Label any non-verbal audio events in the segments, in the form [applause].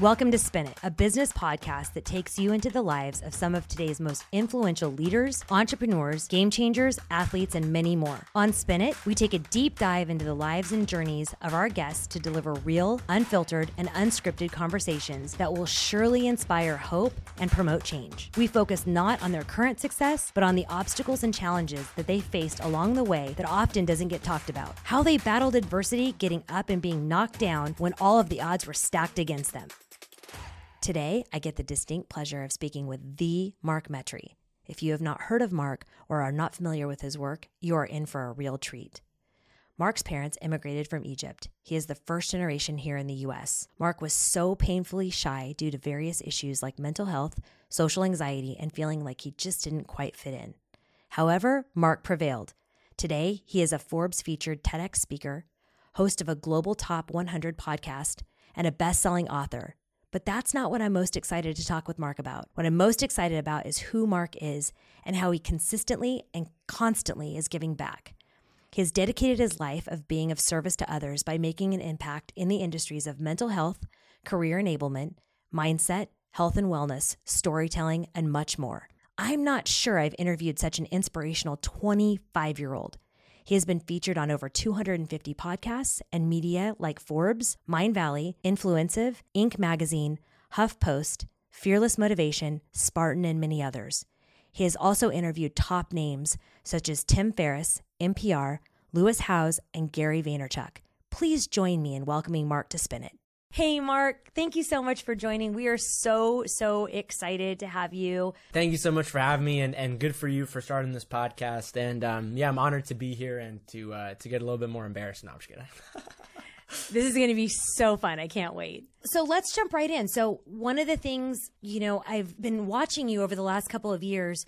Welcome to Spin It, a business podcast that takes you into the lives of some of today's most influential leaders, entrepreneurs, game changers, athletes, and many more. On Spin It, we take a deep dive into the lives and journeys of our guests to deliver real, unfiltered, and unscripted conversations that will surely inspire hope and promote change. We focus not on their current success, but on the obstacles and challenges that they faced along the way that often doesn't get talked about. How they battled adversity, getting up and being knocked down when all of the odds were stacked against them. Today, I get the distinct pleasure of speaking with the Mark Metry. If you have not heard of Mark or are not familiar with his work, you are in for a real treat. Mark's parents immigrated from Egypt. He is the first generation here in the US. Mark was so painfully shy due to various issues like mental health, social anxiety, and feeling like he just didn't quite fit in. However, Mark prevailed. Today, he is a Forbes featured TEDx speaker, host of a global top 100 podcast, and a best selling author. But that's not what I'm most excited to talk with Mark about. What I'm most excited about is who Mark is and how he consistently and constantly is giving back. He has dedicated his life of being of service to others by making an impact in the industries of mental health, career enablement, mindset, health and wellness, storytelling, and much more. I'm not sure I've interviewed such an inspirational 25 year old. He has been featured on over 250 podcasts and media like Forbes, Mindvalley, Influencive, Inc. Magazine, HuffPost, Fearless Motivation, Spartan, and many others. He has also interviewed top names such as Tim Ferriss, NPR, Lewis Howes, and Gary Vaynerchuk. Please join me in welcoming Mark to Spin It. Hey, Mark, thank you so much for joining. We are so, so excited to have you. Thank you so much for having me, and, and good for you for starting this podcast. And um, yeah, I'm honored to be here and to uh, to get a little bit more embarrassed. No, I'm just kidding. [laughs] this is going to be so fun. I can't wait. So let's jump right in. So, one of the things, you know, I've been watching you over the last couple of years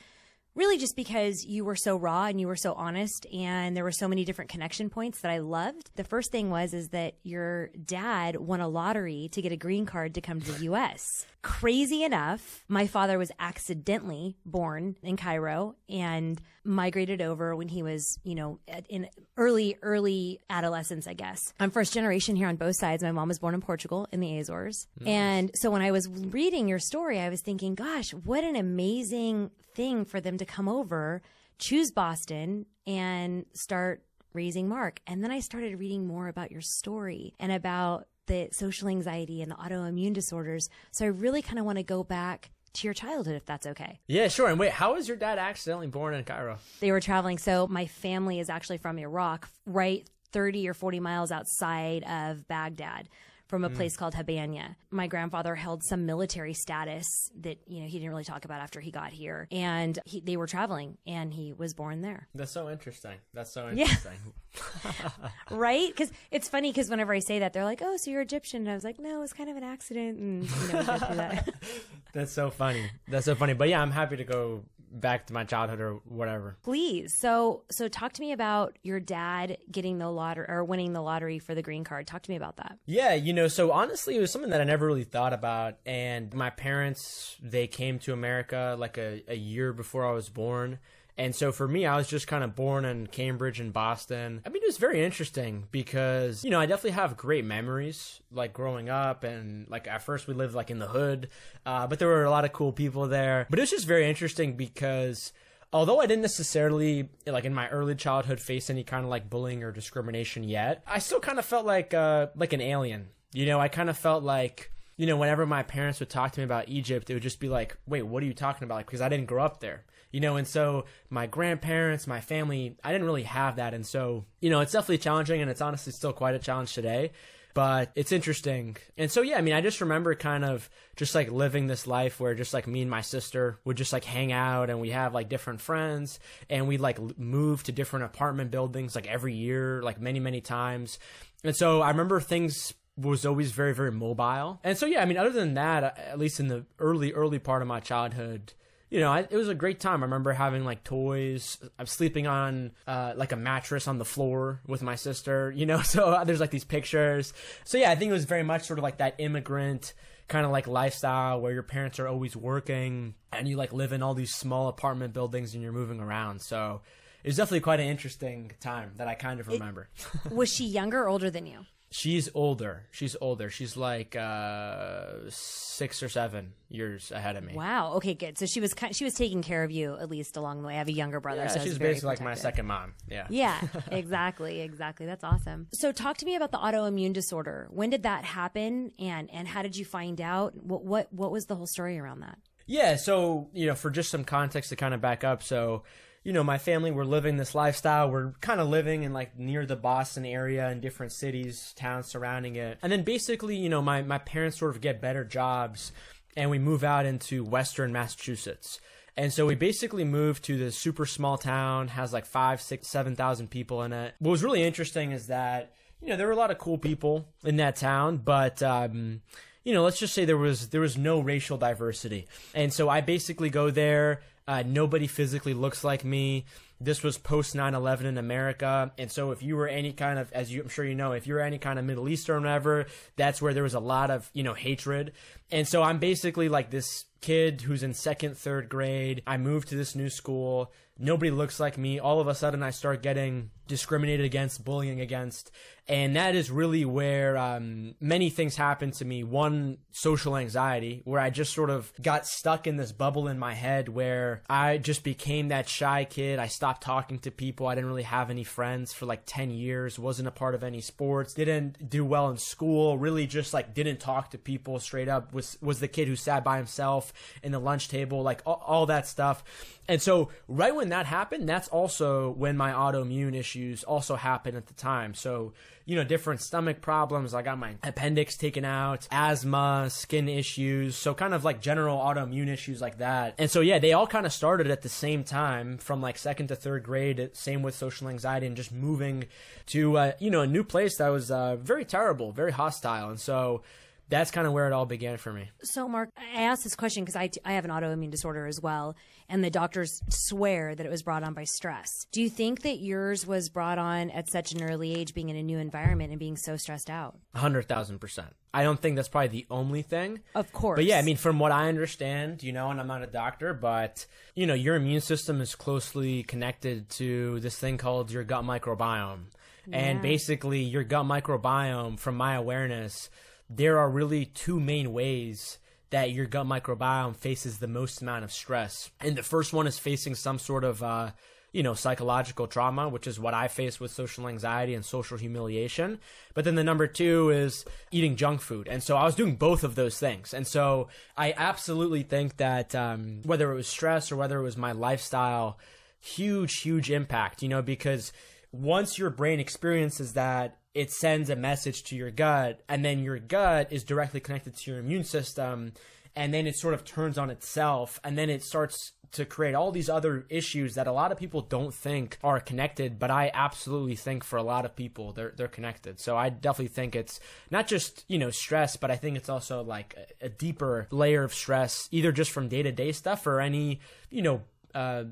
really just because you were so raw and you were so honest and there were so many different connection points that I loved. The first thing was is that your dad won a lottery to get a green card to come to the [laughs] US. Crazy enough, my father was accidentally born in Cairo and migrated over when he was, you know, in early early adolescence, I guess. I'm first generation here on both sides. My mom was born in Portugal in the Azores. Nice. And so when I was reading your story, I was thinking, gosh, what an amazing thing for them to come over, choose Boston, and start raising Mark. And then I started reading more about your story and about the social anxiety and the autoimmune disorders. So I really kind of want to go back to your childhood, if that's okay. Yeah, sure. And wait, how was your dad accidentally born in Cairo? They were traveling. So my family is actually from Iraq, right 30 or 40 miles outside of Baghdad from a mm. place called Habbaniyah. My grandfather held some military status that, you know, he didn't really talk about after he got here. And he, they were traveling and he was born there. That's so interesting. That's so interesting. Yeah. [laughs] [laughs] right? Because it's funny because whenever I say that, they're like, oh, so you're Egyptian. And I was like, no, it's kind of an accident. And, you know, that. [laughs] That's so funny. That's so funny. But yeah, I'm happy to go back to my childhood or whatever. Please. So so talk to me about your dad getting the lottery or winning the lottery for the green card. Talk to me about that. Yeah, you know, so honestly it was something that I never really thought about and my parents they came to America like a, a year before I was born and so for me, I was just kind of born in Cambridge and Boston. I mean, it was very interesting because, you know, I definitely have great memories like growing up. And like at first we lived like in the hood, uh, but there were a lot of cool people there. But it was just very interesting because although I didn't necessarily like in my early childhood face any kind of like bullying or discrimination yet, I still kind of felt like uh like an alien. You know, I kind of felt like you know, whenever my parents would talk to me about Egypt, it would just be like, "Wait, what are you talking about?" Because I didn't grow up there you know, and so my grandparents, my family, I didn't really have that. And so, you know, it's definitely challenging and it's honestly still quite a challenge today but it's interesting. And so yeah, I mean, I just remember kind of just like living this life where just like me and my sister would just like hang out and we have like different friends and we like move to different apartment buildings like every year, like many many times. And so I remember things was always very very mobile. And so yeah, I mean, other than that, at least in the early early part of my childhood, you know, I, it was a great time. I remember having like toys. I'm sleeping on uh, like a mattress on the floor with my sister, [laughs] you know, so uh, there's like these pictures. So yeah, I think it was very much sort of like that immigrant kind of like lifestyle where your parents are always working and you like live in all these small apartment buildings and you're moving around. So it was definitely quite an interesting time that I kind of remember. It, [laughs] was she younger or older than you? She's older. She's older. She's like uh, six or seven years ahead of me. Wow. Okay, good. So she was she was taking care of you at least along the way. I have a younger brother, Yeah, so she's basically like my second mom. Yeah. Yeah, [laughs] exactly, exactly. That's awesome. So talk to me about the autoimmune disorder. When did that happen and and how did you find out? What what what was the whole story around that? Yeah, so, you know, for just some context to kind of back up, so, you know, my family, we're living this lifestyle. We're kind of living in like near the Boston area and different cities, towns surrounding it. And then basically, you know, my, my parents sort of get better jobs and we move out into Western Massachusetts. And so we basically moved to this super small town, has like five, six, seven thousand people in it. What was really interesting is that, you know, there were a lot of cool people in that town, but, um, you know, let's just say there was there was no racial diversity, and so I basically go there. Uh, nobody physically looks like me. This was post 9/11 in America, and so if you were any kind of, as you, I'm sure you know, if you're any kind of Middle Eastern or whatever, that's where there was a lot of you know hatred. And so I'm basically like this kid who's in second, third grade. I moved to this new school. Nobody looks like me. All of a sudden, I start getting discriminated against, bullying against. And that is really where um, many things happened to me. One, social anxiety, where I just sort of got stuck in this bubble in my head where I just became that shy kid. I stopped talking to people. I didn't really have any friends for like 10 years, wasn't a part of any sports, didn't do well in school, really just like didn't talk to people straight up, was, was the kid who sat by himself in the lunch table, like all, all that stuff. And so, right when that happened, that's also when my autoimmune issues also happened at the time. So, you know, different stomach problems. I got my appendix taken out, asthma, skin issues. So, kind of like general autoimmune issues like that. And so, yeah, they all kind of started at the same time from like second to third grade. Same with social anxiety and just moving to, uh, you know, a new place that was uh, very terrible, very hostile. And so, that's kind of where it all began for me. So, Mark, I asked this question because I, I have an autoimmune disorder as well, and the doctors swear that it was brought on by stress. Do you think that yours was brought on at such an early age, being in a new environment and being so stressed out? hundred thousand percent. I don't think that's probably the only thing. Of course. But yeah, I mean, from what I understand, you know, and I'm not a doctor, but you know, your immune system is closely connected to this thing called your gut microbiome, and basically, your gut microbiome, from my awareness, there are really two main ways that your gut microbiome faces the most amount of stress, and the first one is facing some sort of uh, you know, psychological trauma, which is what I face with social anxiety and social humiliation. But then the number two is eating junk food. And so I was doing both of those things. And so I absolutely think that um, whether it was stress or whether it was my lifestyle, huge, huge impact, you know, because once your brain experiences that, it sends a message to your gut, and then your gut is directly connected to your immune system, and then it sort of turns on itself, and then it starts to create all these other issues that a lot of people don't think are connected, but I absolutely think for a lot of people they're they're connected. So I definitely think it's not just you know stress, but I think it's also like a, a deeper layer of stress, either just from day to day stuff or any you know uh,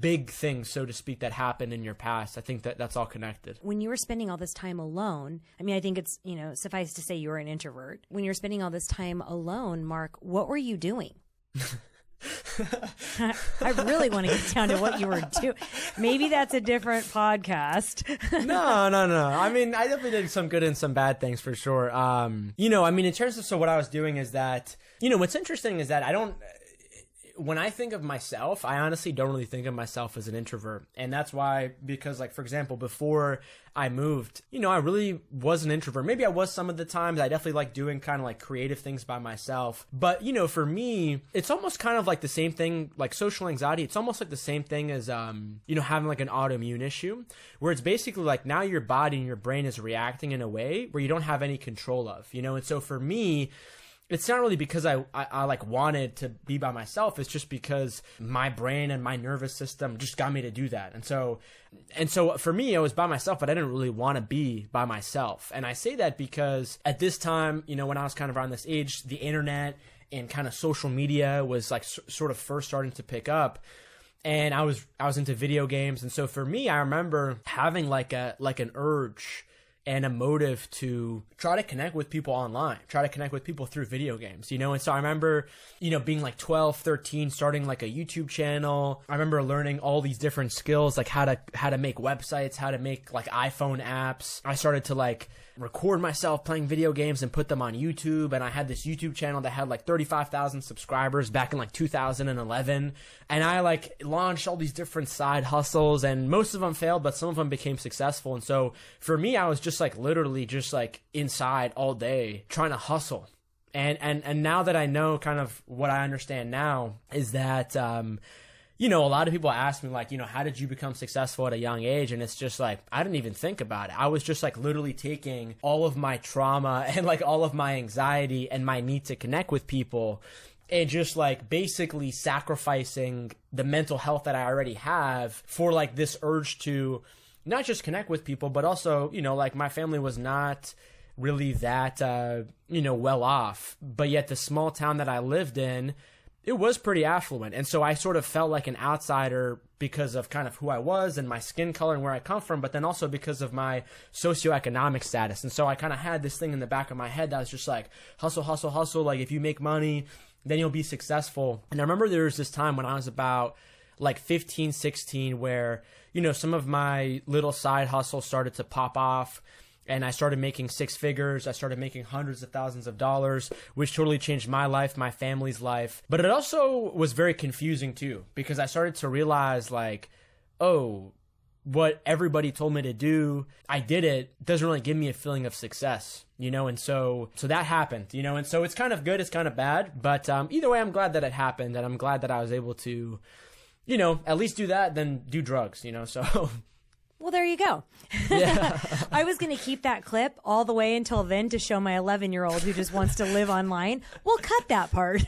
big things, so to speak, that happened in your past. I think that that's all connected. when you were spending all this time alone, I mean, I think it's, you know, suffice to say you were an introvert. When you're spending all this time alone, Mark, what were you doing? [laughs] [laughs] I really want to get down to what you were doing. Maybe that's a different podcast. [laughs] no, no, no. I mean, I definitely did some good and some bad things for sure. Um, you know, I mean, in terms of so what I was doing is that, you know, what's interesting is that I don't. When I think of myself, I honestly don't really think of myself as an introvert. And that's why, because, like, for example, before I moved, you know, I really was an introvert. Maybe I was some of the times. I definitely like doing kind of like creative things by myself. But, you know, for me, it's almost kind of like the same thing, like social anxiety. It's almost like the same thing as, um, you know, having like an autoimmune issue where it's basically like now your body and your brain is reacting in a way where you don't have any control of, you know? And so for me, it's not really because I, I, I like wanted to be by myself. It's just because my brain and my nervous system just got me to do that. And so, and so for me, I was by myself, but I didn't really want to be by myself. And I say that because at this time, you know, when I was kind of around this age, the internet and kind of social media was like s- sort of first starting to pick up and I was I was into video games, and so for me, I remember having like a like an urge and a motive to try to connect with people online, try to connect with people through video games, you know? And so I remember, you know, being like 12, 13, starting like a YouTube channel. I remember learning all these different skills, like how to, how to make websites, how to make like iPhone apps. I started to like, record myself playing video games and put them on YouTube. And I had this YouTube channel that had like 35,000 subscribers back in like 2011. And I like launched all these different side hustles and most of them failed, but some of them became successful. And so for me, I was just like literally just like inside all day trying to hustle. And, and, and now that I know kind of what I understand now is that, um, you know, a lot of people ask me like, you know, how did you become successful at a young age? And it's just like, I didn't even think about it. I was just like literally taking all of my trauma [laughs] and like all of my anxiety and my need to connect with people and just like basically sacrificing the mental health that I already have for like this urge to not just connect with people, but also, you know, like my family was not really that, uh, you know, well off. But yet the small town that I lived in, it was pretty affluent. And so I sort of felt like an outsider because of kind of who I was and my skin color and where I come from, but then also because of my socioeconomic status. And so I kind of had this thing in the back of my head that was just like, hustle, hustle, hustle. Like if you make money, then you'll be successful. And I remember there was this time when I was about like 15, 16, where, you know, some of my little side hustles started to pop off and I started making six figures. I started making hundreds of thousands of dollars, which totally changed my life, my family's life. But it also was very confusing too, because I started to realize, like, oh, what everybody told me to do, I did it, doesn't really give me a feeling of success, you know? And so, so that happened, you know? And so it's kind of good, it's kind of bad. But um, either way, I'm glad that it happened, and I'm glad that I was able to, you know, at least do that, then do drugs, you know? So. [laughs] Well, there you go. [laughs] Yeah. I was going to keep that clip all the way until then to show my 11 year old who just wants to live online. We'll cut that part.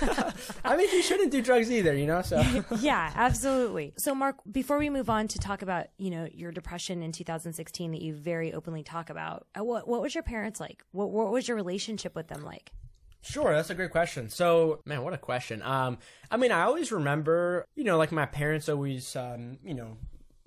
[laughs] I mean, you shouldn't do drugs either, you know? So [laughs] yeah, absolutely. So, Mark, before we move on to talk about you know your depression in 2016 that you very openly talk about, uh, what what was your parents like? What what was your relationship with them like? Sure, that's a great question. So, man, what a question. Um, I mean, I always remember, you know, like my parents always, um, you know,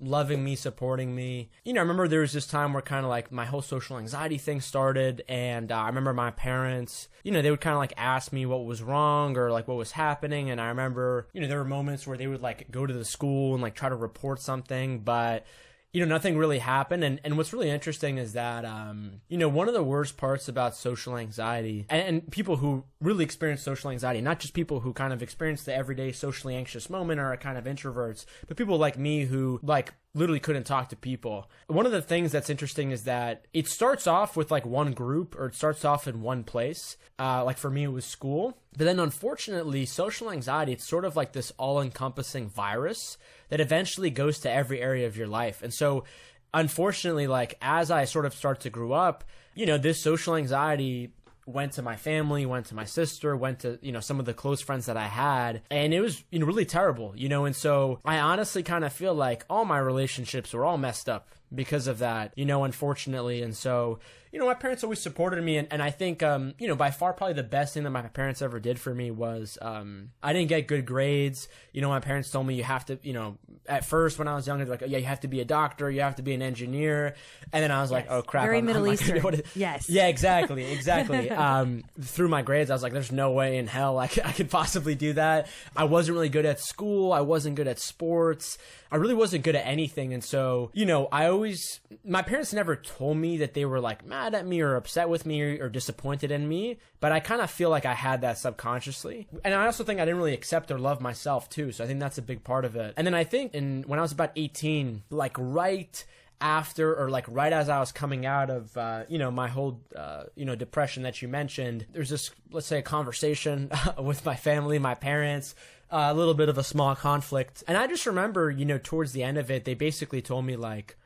loving me, supporting me. You know, I remember there was this time where kind of like my whole social anxiety thing started, and uh, I remember my parents, you know, they would kind of like ask me what was wrong or like what was happening, and I remember, you know, there were moments where they would like go to the school and like try to report something, but you know, nothing really happened. And, and what's really interesting is that, um, you know, one of the worst parts about social anxiety and, and, people who really experience social anxiety, not just people who kind of experience the everyday socially anxious moment or are kind of introverts, but people like me who like literally couldn't talk to people. One of the things that's interesting is that it starts off with like one group or it starts off in one place. Uh, like for me, it was school. But then unfortunately, social anxiety, it's sort of like this all encompassing virus that eventually goes to every area of your life. And so, unfortunately, like as I sort of start to grow up, you know, this social anxiety went to my family, went to my sister, went to, you know, some of the close friends that I had. And it was, you know, really terrible, you know, and so I honestly kind of feel like all my relationships were all messed up because of that, you know, unfortunately. And so, you know, my parents always supported me. And, and I think, um, you know, by far probably the best thing that my parents ever did for me was um, I didn't get good grades. You know, my parents told me you have to, you know, at first when I was younger, like, oh, yeah, you have to be a doctor, you have to be an engineer. And then I was yes. like, oh, crap. Very I'm, Middle I'm [laughs] Eastern. yes. Yeah, exactly. [laughs] Exactly. um, through my grades, I was like, there's no way in hell I could, I could possibly do that. I wasn't really good at school. I wasn't good at sports. I really wasn't good at anything. And so, you know, I always, my parents never told me that they were like mad at me or upset with me or, or disappointed in me, but I kind of feel like I had that subconsciously. And I also think I didn't really accept or love myself too. So I think that's a big part of it. And then I think in, when I was about 18, like right after or like right as I was coming out of uh, you know my whole uh, you know depression that you mentioned, there's this let's say a conversation [laughs] with my family, my parents, uh, a little bit of a small conflict. And I just remember, you know, towards the end of it, they basically told me, like,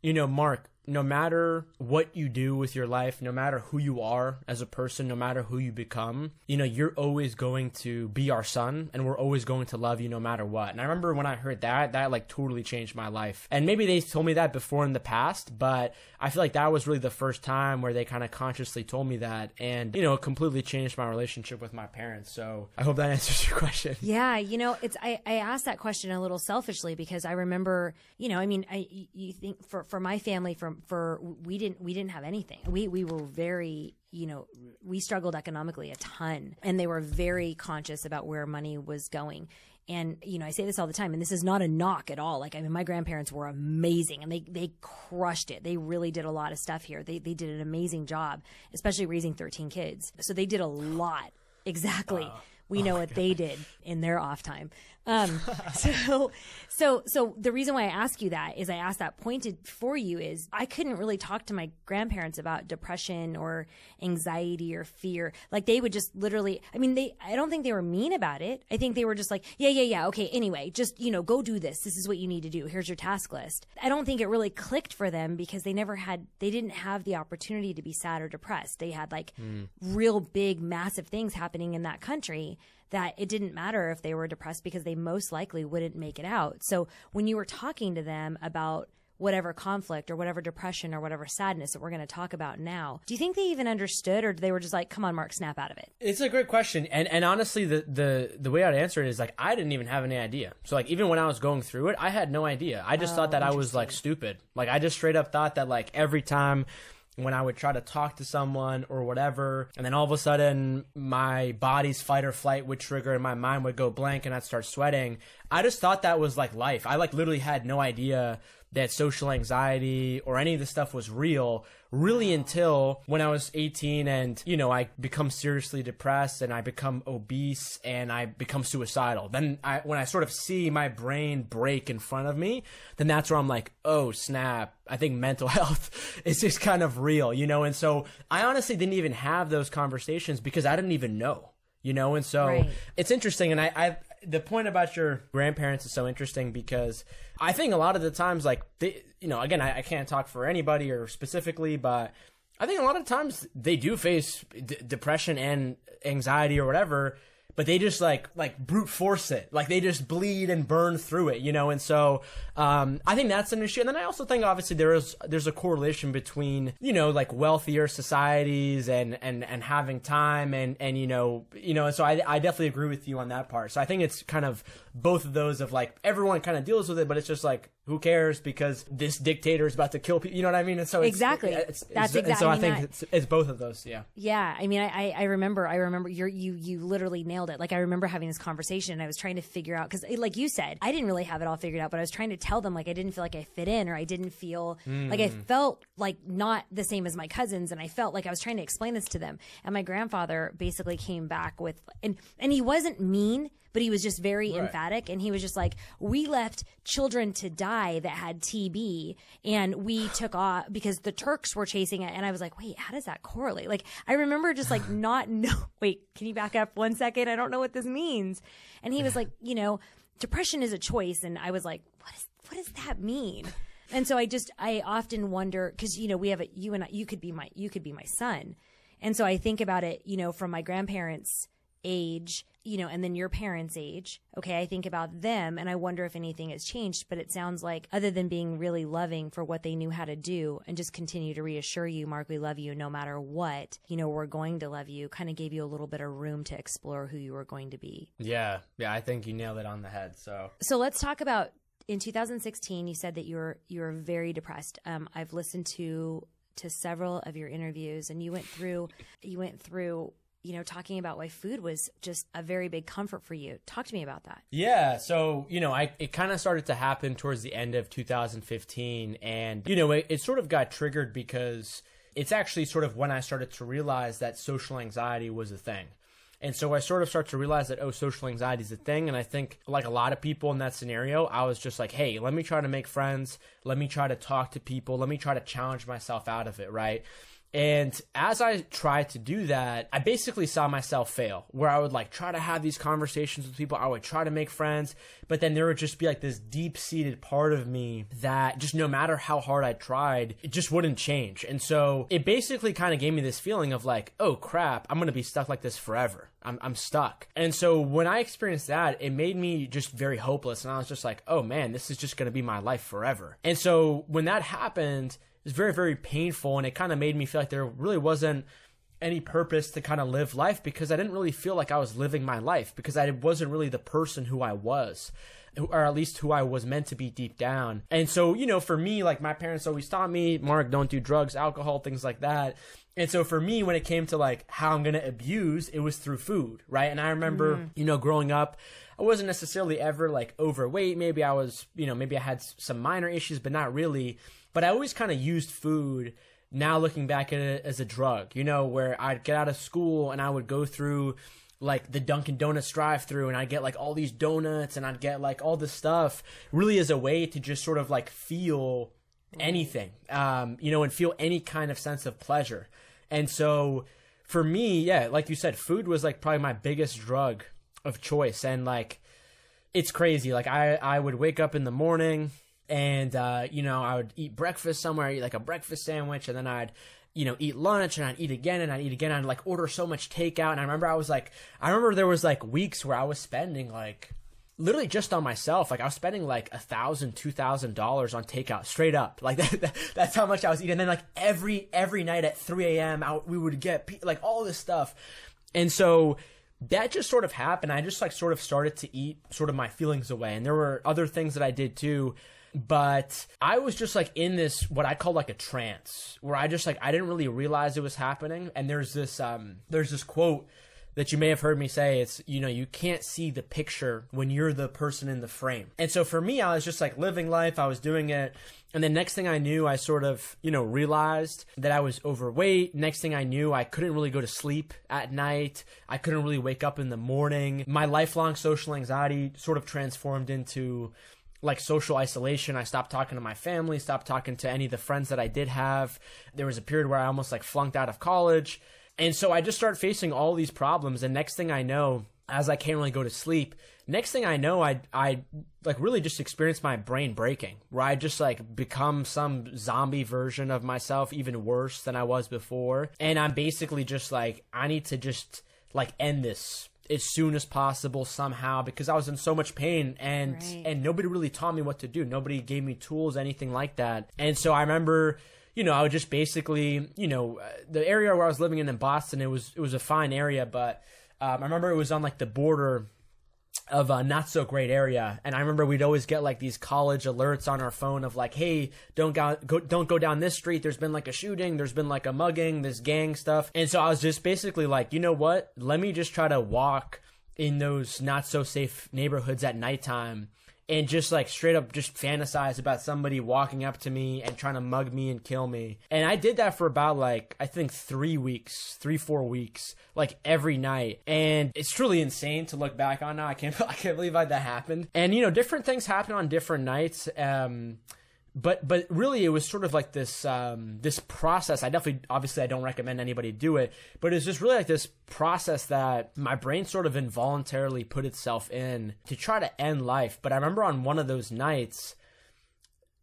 you know, Mark, no matter what you do with your life, no matter who you are as a person, no matter who you become, you know, you're always going to be our son and we're always going to love you no matter what. And I remember when I heard that, that like totally changed my life. And maybe they told me that before in the past, but I feel like that was really the first time where they kind of consciously told me that. And, you know, it completely changed my relationship with my parents. So I hope that [laughs] answers your question. Yeah. You know, it's, I, I asked that question a little selfishly because I remember, you know, I mean, I, you think for, for my family, from for we didn't we didn't have anything. We we were very you know, we struggled economically a ton and they were very conscious about where money was going. And, you know, I say this all the time, and this is not a knock at all. Like, I mean, my grandparents were amazing and they, they crushed it. They really did a lot of stuff here. They, they did an amazing job, especially raising 13 kids. So they did a lot. Exactly. Uh, we know oh what God. they did in their off time. Um, [laughs] so, so, so the reason why I ask you that is I asked that pointed for you is I couldn't really talk to my grandparents about depression or anxiety or fear. Like they would just literally, I mean, they, I don't think they were mean about it. I think they were just like, yeah, yeah, yeah. Okay. Anyway, just, you know, go do this. This is what you need to do. Here's your task list. I don't think it really clicked for them because they never had, they didn't have the opportunity to be sad or depressed. They had like mm. real big, massive things happening in that country that it didn't matter if they were depressed because they most likely wouldn't make it out. So when you were talking to them about whatever conflict or whatever depression or whatever sadness that we're going to talk about now. Do you think they even understood or they were just like, come on, Mark, snap out of it? It's a great question. And and honestly, the, the, the way I'd answer it is like, I didn't even have any idea. So like, even when I was going through it, I had no idea. I just oh, thought that I oh, was like stupid. Like, I just straight up thought that like every time when I would try to talk to someone or whatever, and then all of a sudden my body's fight or flight would trigger and my mind would go blank and I'd start sweating. I just thought that was like life. I like literally had no idea that social anxiety or any of this stuff was real really until when I was 18 and, you know, I become seriously depressed and I become obese and I become suicidal. Then I, when I sort of see my brain break in front of me, then that's where I'm like, oh, snap. I think mental [laughs] health is just kind of real, you know? And so I honestly didn't even have those conversations because I didn't even know you know and so right. it's interesting and I, I the point about your grandparents is so interesting because I think a lot of the times, like they, you know, again, I, I can't talk for anybody or specifically, but I think a lot of times they do face d- depression and anxiety or whatever, but they just like like brute force it. Like they just bleed and burn through it you know? And so um, i think that's an issue. And then i also think obviously there is there's a correlation between you know like wealthier societies and and and having time and and you know you know and so i i definitely agree with you on that part. So i think it's kind of both of those of like everyone kind of deals with it but it's just like who cares? Because this dictator is about to kill people you know what i mean? And so it's, exactly. it's, it's, that's exactly so i think it's, it's, both of those yeah. Yeah i mean i i remember i remember you you you literally nailed it. Like i remember having this conversation and i was trying to figure out because like you said i didn't really have it all figured out but i was trying to tell them like i didn't feel like i fit in or i didn't feel mm. like i felt like not the same as my cousins and i felt like i was trying to explain this to them. And my grandfather basically came back with and and he wasn't mean but he was just very right. emphatic and he was just like we left children to die that had TB and we [sighs] took off because the Turks were chasing it. And I was like wait how does that correlate? Like I remember just like [sighs] not know [laughs] wait can you back up one second? I don't know what this means. And he was like you know depression is a choice and I was like what is what does that mean? And so I just I often wonder because you know we have a you and I, you could be my you could be my son. And so I think about it you know from my grandparents age, you know, and then your parents' age. Okay, I think about them and I wonder if anything has changed, but it sounds like other than being really loving for what they knew how to do and just continue to reassure you, Mark, we love you no matter what, you know, we're going to love you, kind of gave you a little bit of room to explore who you were going to be. Yeah. Yeah, I think you nailed it on the head. So So let's talk about in 2016 you said that you were you were very depressed. Um, I've listened to to several of your interviews and you went through you went through you know, talking about why food was just a very big comfort for you. Talk to me about that. Yeah. So, you know, I it kind of started to happen towards the end of 2015. And, you know, it, it sort of got triggered because it's actually sort of when I started to realize that social anxiety was a thing. And so I sort of start to realize that, oh, social anxiety is a thing. And I think, like a lot of people in that scenario, I was just like, hey, let me try to make friends. Let me try to talk to people. Let me try to challenge myself out of it, right? And as I tried to do that, I basically saw myself fail where I would like try to have these conversations with people. I would try to make friends, but then there would just be like this deep seated part of me that just no matter how hard I tried, it just wouldn't change. And so it basically kind of gave me this feeling of like, oh crap, I'm going to be stuck like this forever. I'm, I'm stuck. And so when I experienced that, it made me just very hopeless. And I was just like, oh man, this is just going to be my life forever. And so when that happened, was very very painful and it kind of made me feel like there really wasn't any purpose to kind of live life because I didn't really feel like I was living my life because I wasn't really the person who I was or at least who I was meant to be deep down. And so, you know, for me, like my parents always taught me, Mark, don't do drugs, alcohol, things like that. And so for me, when it came to like how I'm going to abuse, it was through food, right? And I remember, mm. you know, growing up, I wasn't necessarily ever like overweight. Maybe I was, you know, maybe I had some minor issues, but not really. But I always kind of used food now looking back at it as a drug, you know, where I'd get out of school and I would go through like the Dunkin' Donuts drive through and I'd get like all these donuts and I'd get like all this stuff really as a way to just sort of like feel anything, um, you know, and feel any kind of sense of pleasure. And so for me, yeah, like you said, food was like probably my biggest drug of choice. And like, it's crazy. Like I, I would wake up in the morning and, uh, you know, I would eat breakfast somewhere, eat like a breakfast sandwich and then I'd, you know, eat lunch and I'd eat again and I'd eat again. And I'd like order so much takeout. And I remember I was like, I remember there was like weeks where I was spending like literally just on myself. Like I was spending like a thousand, two thousand dollars on takeout straight up. [laughs] Like that, that, that's how much I was eating. And then like every, every night at 3 a.m. out, we would get like all this stuff. And so, that just sort of happened. I just like sort of started to eat sort of my feelings away. And there were other things that I did too but I was just like in this what I call like a trance where I just like I didn't really realize it was happening. And there's this um there's this quote that you may have heard me say. It's you know you can't see the picture when you're the person in the frame. And so for me i was just like living life. I was doing it. And then next thing i knew i sort of you know realized that i was overweight. Next thing i knew i couldn't really go to sleep at night. I couldn't really wake up in the morning. My lifelong social anxiety sort of transformed into like social isolation. I stopped talking to my family, stopped talking to any of the friends that I did have. There was a period where I almost like flunked out of college. And so I just start facing all these problems. And next thing I know, as I can't really go to sleep, next thing I know, I, I like really just experience my brain breaking where I just like become some zombie version of myself, even worse than I was before. And I'm basically just like, I need to just like end this as soon as possible somehow because I was in so much pain and right. and nobody really taught me what to do. Nobody gave me tools, anything like that. And so I remember, you know, I would just basically, you know, uh, the area where I was living in in Boston, it was it was a fine area, but um, I remember it was on like the border of a not so great area. And i remember we'd always get like these college alerts on our phone of like hey don't go, go don't go down this street. There's been like a shooting. There's been like a mugging this gang stuff. And so i was just basically like you know what? Let me just try to walk in those not so safe neighborhoods at nighttime and just like straight up just fantasize about somebody walking up to me and trying to mug me and kill me. And I did that for about like I think 3 weeks, 3 4 weeks, like every night. And it's truly insane to look back on now. I can't [laughs] I can't believe that happened. And you know, different things happen on different nights. Um but but really it was sort of like this um, this process. I definitely obviously i don't recommend anybody do it but it's just really like this process that my brain sort of involuntarily put itself in to try to end life. But i remember on one of those nights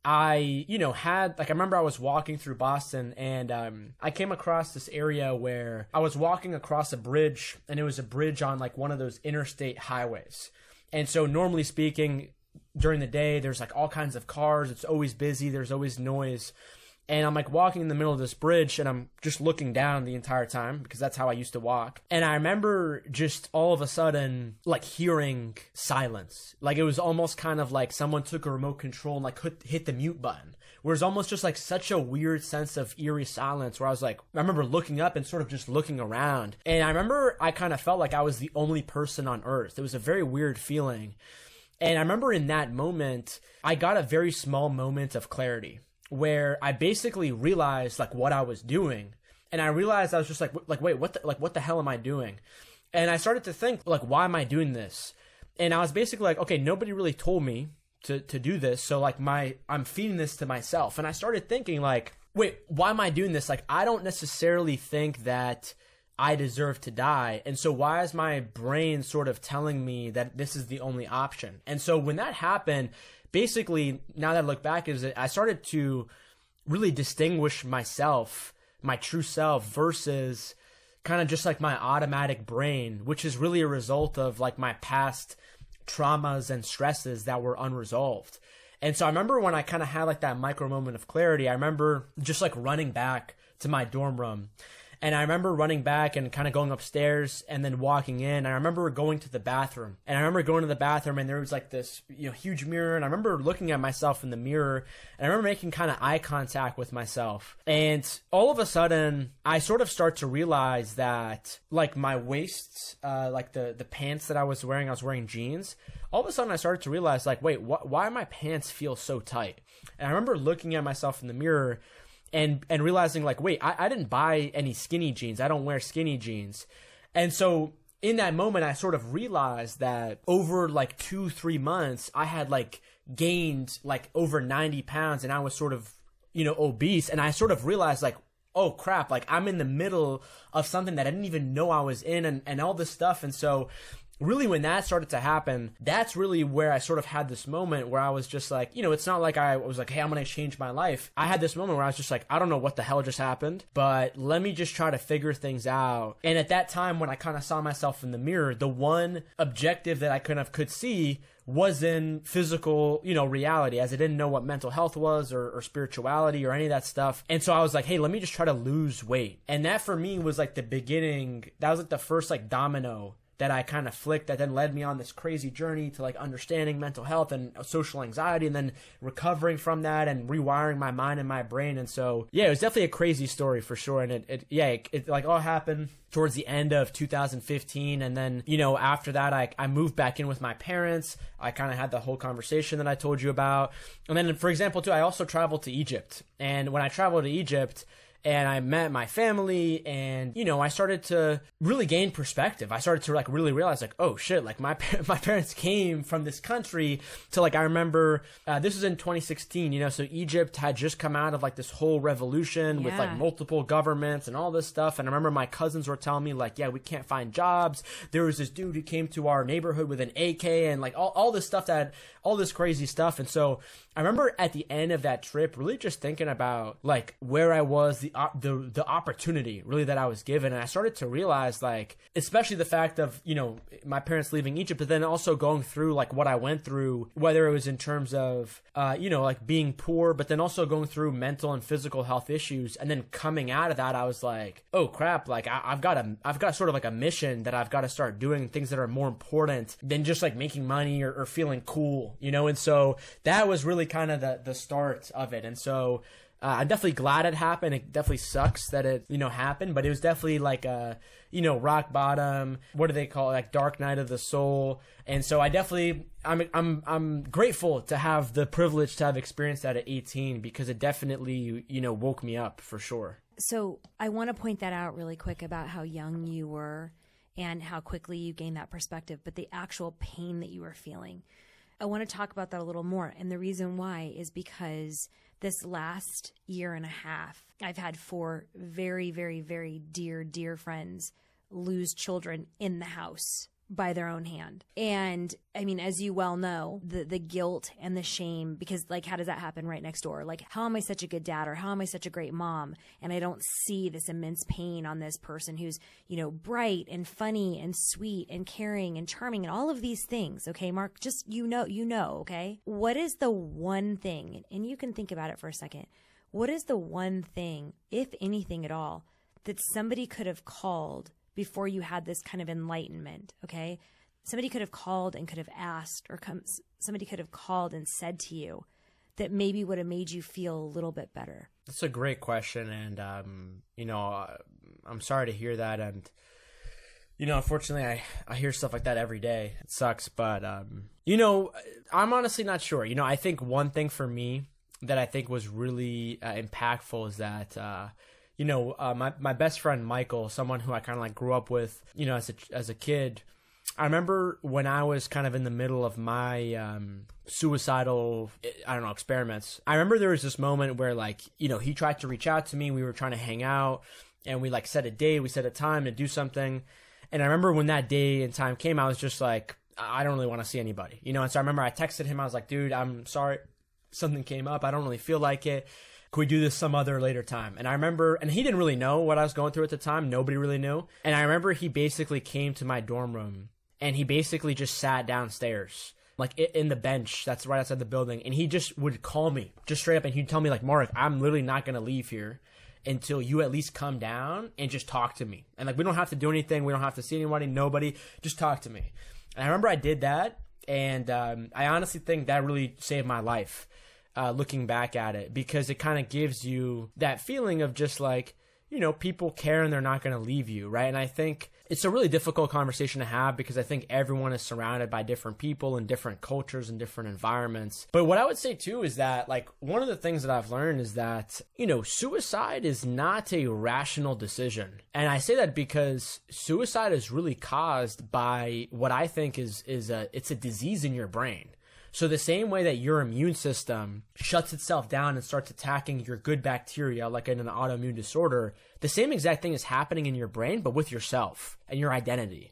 i you know had like i remember i was walking through boston and um, i came across this area where i was walking across a bridge and it was a bridge on like one of those interstate highways. And so normally speaking during the day. There's like all kinds of cars. It's always busy. There's always noise. And I'm like walking in the middle of this bridge and I'm just looking down the entire time because that's how I used to walk. And I remember just all of a sudden like hearing silence. Like it was almost kind of like someone took a remote control and like hit, the mute button. Where it's almost just like such a weird sense of eerie silence where I was like, I remember looking up and sort of just looking around. And I remember I kind of felt like I was the only person on earth. It was a very weird feeling. And I remember in that moment, I got a very small moment of clarity where I basically realized like what I was doing. And I realized I was just like, like, wait, what the, like, what the hell am I doing? And I started to think like, why am I doing this? And I was basically like, okay, nobody really told me to, to do this. So like my, I'm feeding this to myself. And I started thinking like, wait, why am I doing this? Like, I don't necessarily think that I deserve to die. And so why is my brain sort of telling me that this is the only option? And so when that happened, basically now that I look back is I started to really distinguish myself, my true self versus kind of just like my automatic brain, which is really a result of like my past traumas and stresses that were unresolved. And so I remember when I kind of had like that micro moment of clarity, I remember just like running back to my dorm room And I remember running back and kind of going upstairs and then walking in. I remember going to the bathroom. And I remember going to the bathroom and there was like this, you know, huge mirror. And I remember looking at myself in the mirror and I remember making kind of eye contact with myself. And all of a sudden, I sort of start to realize that like my waist, uh, like the, the pants that I was wearing, I was wearing jeans. All of a sudden, I started to realize like, wait, wh- why my pants feel so tight? And I remember looking at myself in the mirror and and realizing like wait I, I didn't buy any skinny jeans. I don't wear skinny jeans. And so in that moment i sort of realized that over like two three months i had like gained like over 90 pounds and i was sort of you know obese. And i sort of realized like oh crap like i'm in the middle of something that i didn't even know i was in and, and all this stuff. And so really when that started to happen that's really where i sort of had this moment where i was just like you know it's not like i was like hey i'm gonna change my life i had this moment where i was just like i don't know what the hell just happened but let me just try to figure things out and at that time when i kind of saw myself in the mirror the one objective that i kind of could see was in physical, you know, reality as I didn't know what mental health was or, or, spirituality or any of that stuff. And so I was like, hey, let me just try to lose weight. And that for me was like the beginning, that was like the first like domino that I kind of flicked that then led me on this crazy journey to like understanding mental health and uh, social anxiety and then recovering from that and rewiring my mind and my brain. And so, yeah, it was definitely a crazy story for sure. And it, it yeah, it, it like all happened towards the end of 2015 and then you know after that I, I moved back in with my parents i kind of had the whole conversation that i told you about and then for example too i also traveled to egypt and when i traveled to egypt and I met my family and you know I started to really gain perspective. I started to like really realize like oh shit like my [laughs] my parents came from this country to like I remember uh, this was in 2016 you know so Egypt had just come out of like this whole revolution yeah. with like multiple governments and all this stuff and I remember my cousins were telling me like yeah we can't find jobs. There was this dude who came to our neighborhood with an AK and like all all this stuff that all this crazy stuff and so I remember at the end of that trip really just thinking about like where I was, the the the opportunity really that I was given, and I started to realize like, especially the fact of you know my parents leaving Egypt, but then also going through like what I went through, whether it was in terms of uh, you know like being poor, but then also going through mental and physical health issues, and then coming out of that, I was like, oh crap, like I, I've got a I've got sort of like a mission that I've got to start doing things that are more important than just like making money or, or feeling cool, you know, and so that was really really kind of the the start of it. And so uh, I'm definitely glad it happened. It definitely sucks that it you know happened, but it was definitely like a you know rock bottom. What do they call it? Like dark night of the soul. And so I definitely I'm I'm I'm grateful to have the privilege to have experienced that at 18 because it definitely you know woke me up for sure. So I want to point that out really quick about how young you were and how quickly you gained that perspective, but the actual pain that you were feeling. I want to talk about that a little more. And the reason why is because this last year and a half, I've had four very, very, very dear, dear friends lose children in the house by their own hand. And I mean, as you well know, the the guilt and the shame because like how does that happen right next door? Like how am I such a good dad or how am I such a great mom and I don't see this immense pain on this person who's, you know, bright and funny and sweet and caring and charming and all of these things, okay, Mark? Just you know, you know, okay? What is the one thing and you can think about it for a second. What is the one thing, if anything at all, that somebody could have called before you had this kind of enlightenment, okay? Somebody could have called and could have asked, or come, somebody could have called and said to you that maybe would have made you feel a little bit better. That's a great question, and um, you know, uh, I'm sorry to hear that, and you know, unfortunately, I I hear stuff like that every day. It sucks, but um, you know, I'm honestly not sure. You know, I think one thing for me that I think was really uh, impactful is that. Uh, you know, uh, my my best friend Michael, someone who I kind of like grew up with, you know, as a as a kid. I remember when I was kind of in the middle of my um, suicidal, I don't know, experiments. I remember there was this moment where, like, you know, he tried to reach out to me. We were trying to hang out, and we like set a day, we set a time to do something. And I remember when that day and time came, I was just like, I don't really want to see anybody, you know. And so I remember I texted him. I was like, dude, I'm sorry, something came up. I don't really feel like it could we do this some other later time? And I remember, and he didn't really know what I was going through at the time. Nobody really knew. And I remember he basically came to my dorm room and he basically just sat downstairs like in the bench that's right outside the building and he just would call me just straight up and he'd tell me like mark i'm literally not gonna leave here until you at least come down and just talk to me. And like, we don't have to do anything. We don't have to see anybody, nobody. Just talk to me. And I remember I did that. And um, I honestly think that really saved my life uh, looking back at it because it kind of gives you that feeling of just like, you know, people care and they're not going to leave you, right? And I think it's a really difficult conversation to have because I think everyone is surrounded by different people and different cultures and different environments. But what I would say too is that, like, one of the things that I've learned is that, you know, suicide is not a rational decision. And I say that because suicide is really caused by what I think is, is a, it's a disease in your brain. So the same way that your immune system shuts itself down and starts attacking your good bacteria, like in an autoimmune disorder, the same exact thing is happening in your brain, but with yourself and your identity.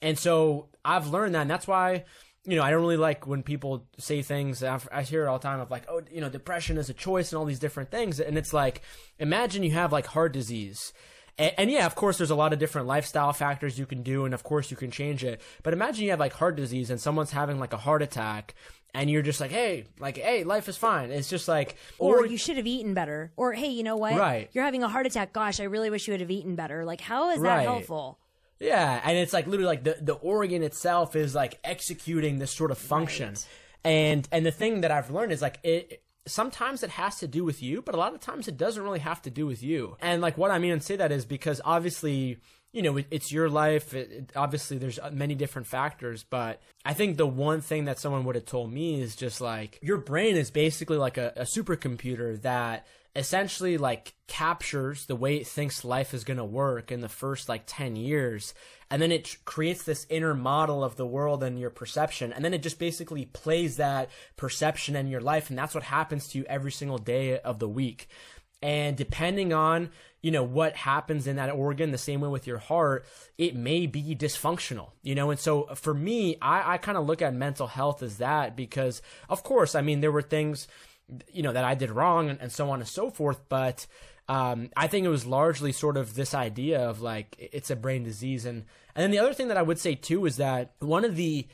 And so I've learned that, and that's why you know, I don't really like when people say things. I hear it all the time of like, oh, you know, depression is a choice and all these different things. And it's like, imagine you have like heart disease and, and, yeah, of course, there's a lot of different lifestyle factors you can do, and of course, you can change it. But imagine you have like heart disease and someone's having like a heart attack, and you're just like, hey, like, hey, life is fine. It's just like, or, or you should have eaten better, or hey, you know what? Right. You're having a heart attack. Gosh, I really wish you would have eaten better. Like, how is that right. helpful? Yeah, and it's like literally like the the organ itself is like executing this sort of function. Right. And and the thing that I've learned is like it sometimes it has to do with you, but a lot of times it doesn't really have to do with you. And like what I mean and say that is because obviously, you know, it, it's your life. It, it, obviously, there's uh, many different factors, but I think the one thing that someone would have told me is just like your brain is basically like a, a supercomputer that essentially like captures the way it thinks life is going to work in the first like 10 years and then it creates this inner model of the world and your perception and then it just basically plays that perception in your life and that's what happens to you every single day of the week. And depending on you know what happens in that organ the same way with your heart it may be dysfunctional you know? And so uh, for me i, I kind of look at mental health as that because of course i mean there were things you know that I did wrong and, and so on and so forth. But um, I think it was largely sort of this idea of like it's a brain disease, and and then the other thing that I would say too is that one of the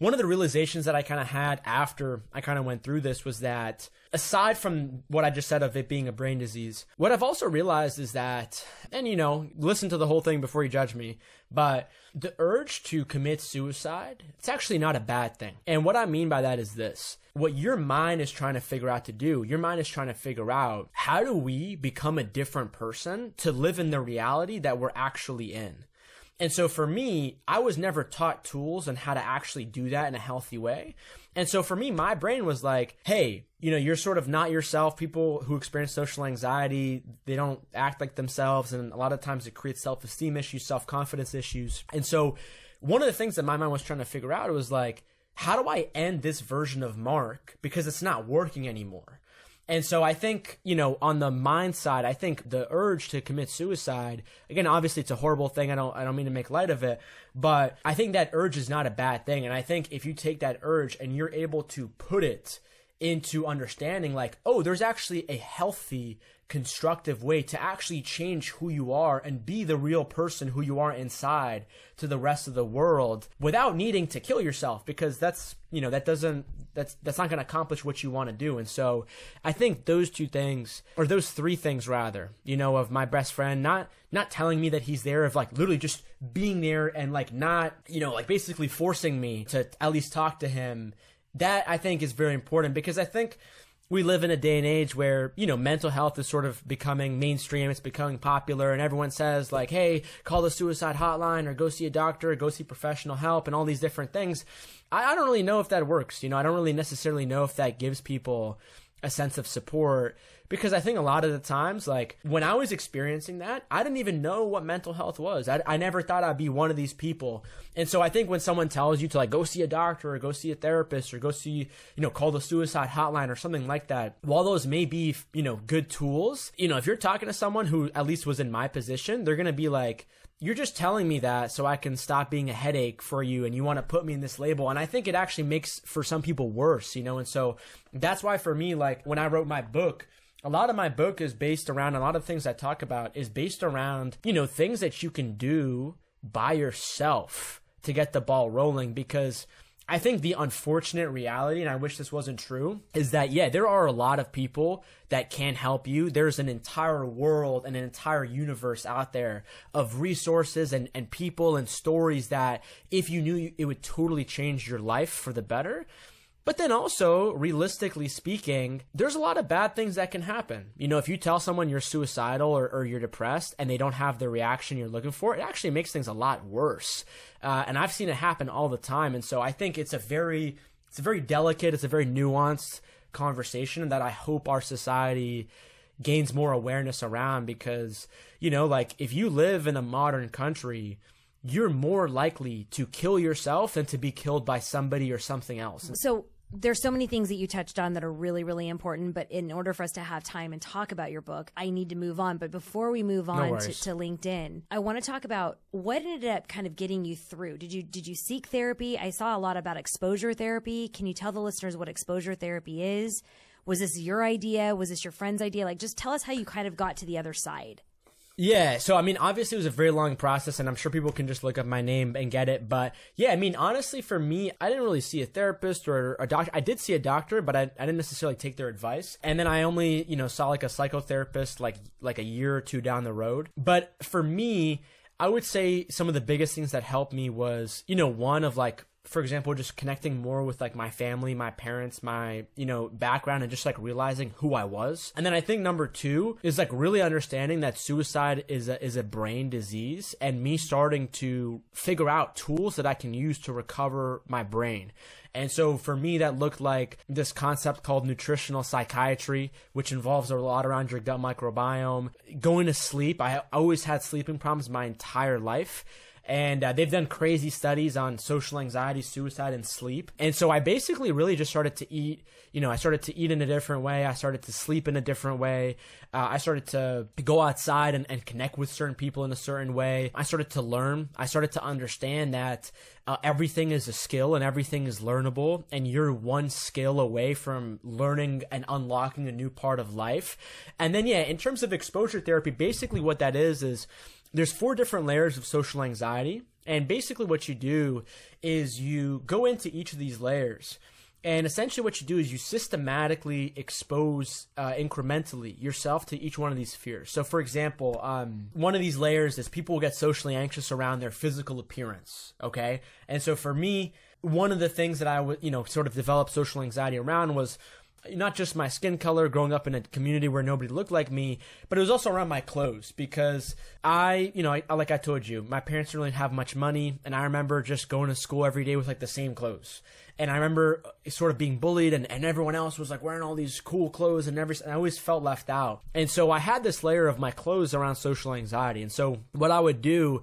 one of the realizations that I kind of had after I kind of went through this was that aside from what I just said of it being a brain disease, what I've also realized is that, and you know, listen to the whole thing before you judge me, but the urge to commit suicide, it's actually not a bad thing. And what I mean by that is this what your mind is trying to figure out to do, your mind is trying to figure out how do we become a different person to live in the reality that we're actually in. And so for me, I was never taught tools on how to actually do that in a healthy way. And so for me, my brain was like, hey, you know, you're sort of not yourself. People who experience social anxiety, they don't act like themselves. And a lot of times it creates self esteem issues, self confidence issues. And so one of the things that my mind was trying to figure out was like, how do I end this version of Mark because it's not working anymore? And so I think, you know, on the mind side, I think the urge to commit suicide, again, obviously it's a horrible thing. I don't I don't mean to make light of it, but I think that urge is not a bad thing. And I think if you take that urge and you're able to put it into understanding like, oh, there's actually a healthy constructive way to actually change who you are and be the real person who you are inside to the rest of the world without needing to kill yourself because that's you know that doesn't that's that's not going to accomplish what you want to do. And so i think those two things or those three things rather you know of my best friend not not telling me that he's there of like literally just being there and like not you know like basically forcing me to at least talk to him that i think is very important because i think we live in a day and age where, you know, mental health is sort of becoming mainstream. It's becoming popular and everyone says like, Hey, call the suicide hotline or go see a doctor or go see professional help and all these different things. I, I don't really know if that works. You know, I don't really necessarily know if that gives people a sense of support because I think a lot of the times, like when I was experiencing that, I didn't even know what mental health was. I, I never thought I'd be one of these people. And so I think when someone tells you to like go see a doctor or go see a therapist or go see, you know, call the suicide hotline or something like that, while those may be, you know, good tools, you know, if you're talking to someone who at least was in my position, they're going to be like, you're just telling me that so I can stop being a headache for you and you want to put me in this label. And I think it actually makes for some people worse, you know? And so that's why for me, like when I wrote my book, a lot of my book is based around a lot of things I talk about is based around, you know, things that you can do by yourself to get the ball rolling because I think the unfortunate reality, and I wish this wasn't true, is that, yeah, there are a lot of people that can help you. There's an entire world and an entire universe out there of resources and, and people and stories that if you knew it would totally change your life for the better. But then also, realistically speaking, there's a lot of bad things that can happen. You know, if you tell someone you're suicidal or, or you're depressed and they don't have the reaction you're looking for, it actually makes things a lot worse. Uh, and I've seen it happen all the time. And so I think it's a very, it's a very delicate, it's a very nuanced conversation that I hope our society gains more awareness around because, you know, like if you live in a modern country, you're more likely to kill yourself than to be killed by somebody or something else. So there's so many things that you touched on that are really, really important. But in order for us to have time and talk about your book, I need to move on. But before we move on No to, to LinkedIn, I want to talk about what ended up kind of getting you through. Did you did you seek therapy? I saw a lot about exposure therapy. Can you tell the listeners what exposure therapy is? Was this your idea? Was this your friend's idea? Like, just tell us how you kind of got to the other side. Yeah, so I mean, obviously it was a very long process, and I'm sure people can just look up my name and get it. But yeah, I mean, honestly, for me, I didn't really see a therapist or a doctor. I did see a doctor, but I, I didn't necessarily take their advice. And then I only, you know, saw like a psychotherapist like like a year or two down the road. But for me, I would say some of the biggest things that helped me was, you know, one of like for example, just connecting more with like my family, my parents, my, you know, background and just like realizing who I was. And then I think number two is like really understanding that suicide is a, is a brain disease and me starting to figure out tools that I can use to recover my brain. And so for me, that looked like this concept called nutritional psychiatry, which involves a lot around your gut microbiome. Going to sleep. I always had sleeping problems my entire life and uh, they've done crazy studies on social anxiety, suicide, and sleep. And so I basically really just started to eat. You know, I started to eat in a different way. I started to sleep in a different way. Uh, I started to go outside and, and connect with certain people in a certain way. I started to learn. I started to understand that uh, everything is a skill and everything is learnable, and you're one skill away from learning and unlocking a new part of life. And then, yeah, in terms of exposure therapy, basically what that is is there's four different layers of social anxiety. And basically, what you do is you go into each of these layers. And essentially, what you do is you systematically expose uh, incrementally yourself to each one of these fears. So, for example, um, one of these layers is people will get socially anxious around their physical appearance. Okay. And so, for me, one of the things that I would, you know, sort of develop social anxiety around was not just my skin color growing up in a community where nobody looked like me, but it was also around my clothes because I, you know, I, like I told you, my parents didn't really have much money, and I remember just going to school every day with like the same clothes. And I remember uh, sort of being bullied, and, and everyone else was like wearing all these cool clothes, and every and I always felt left out. And so I had this layer of my clothes around social anxiety. And so what I would do,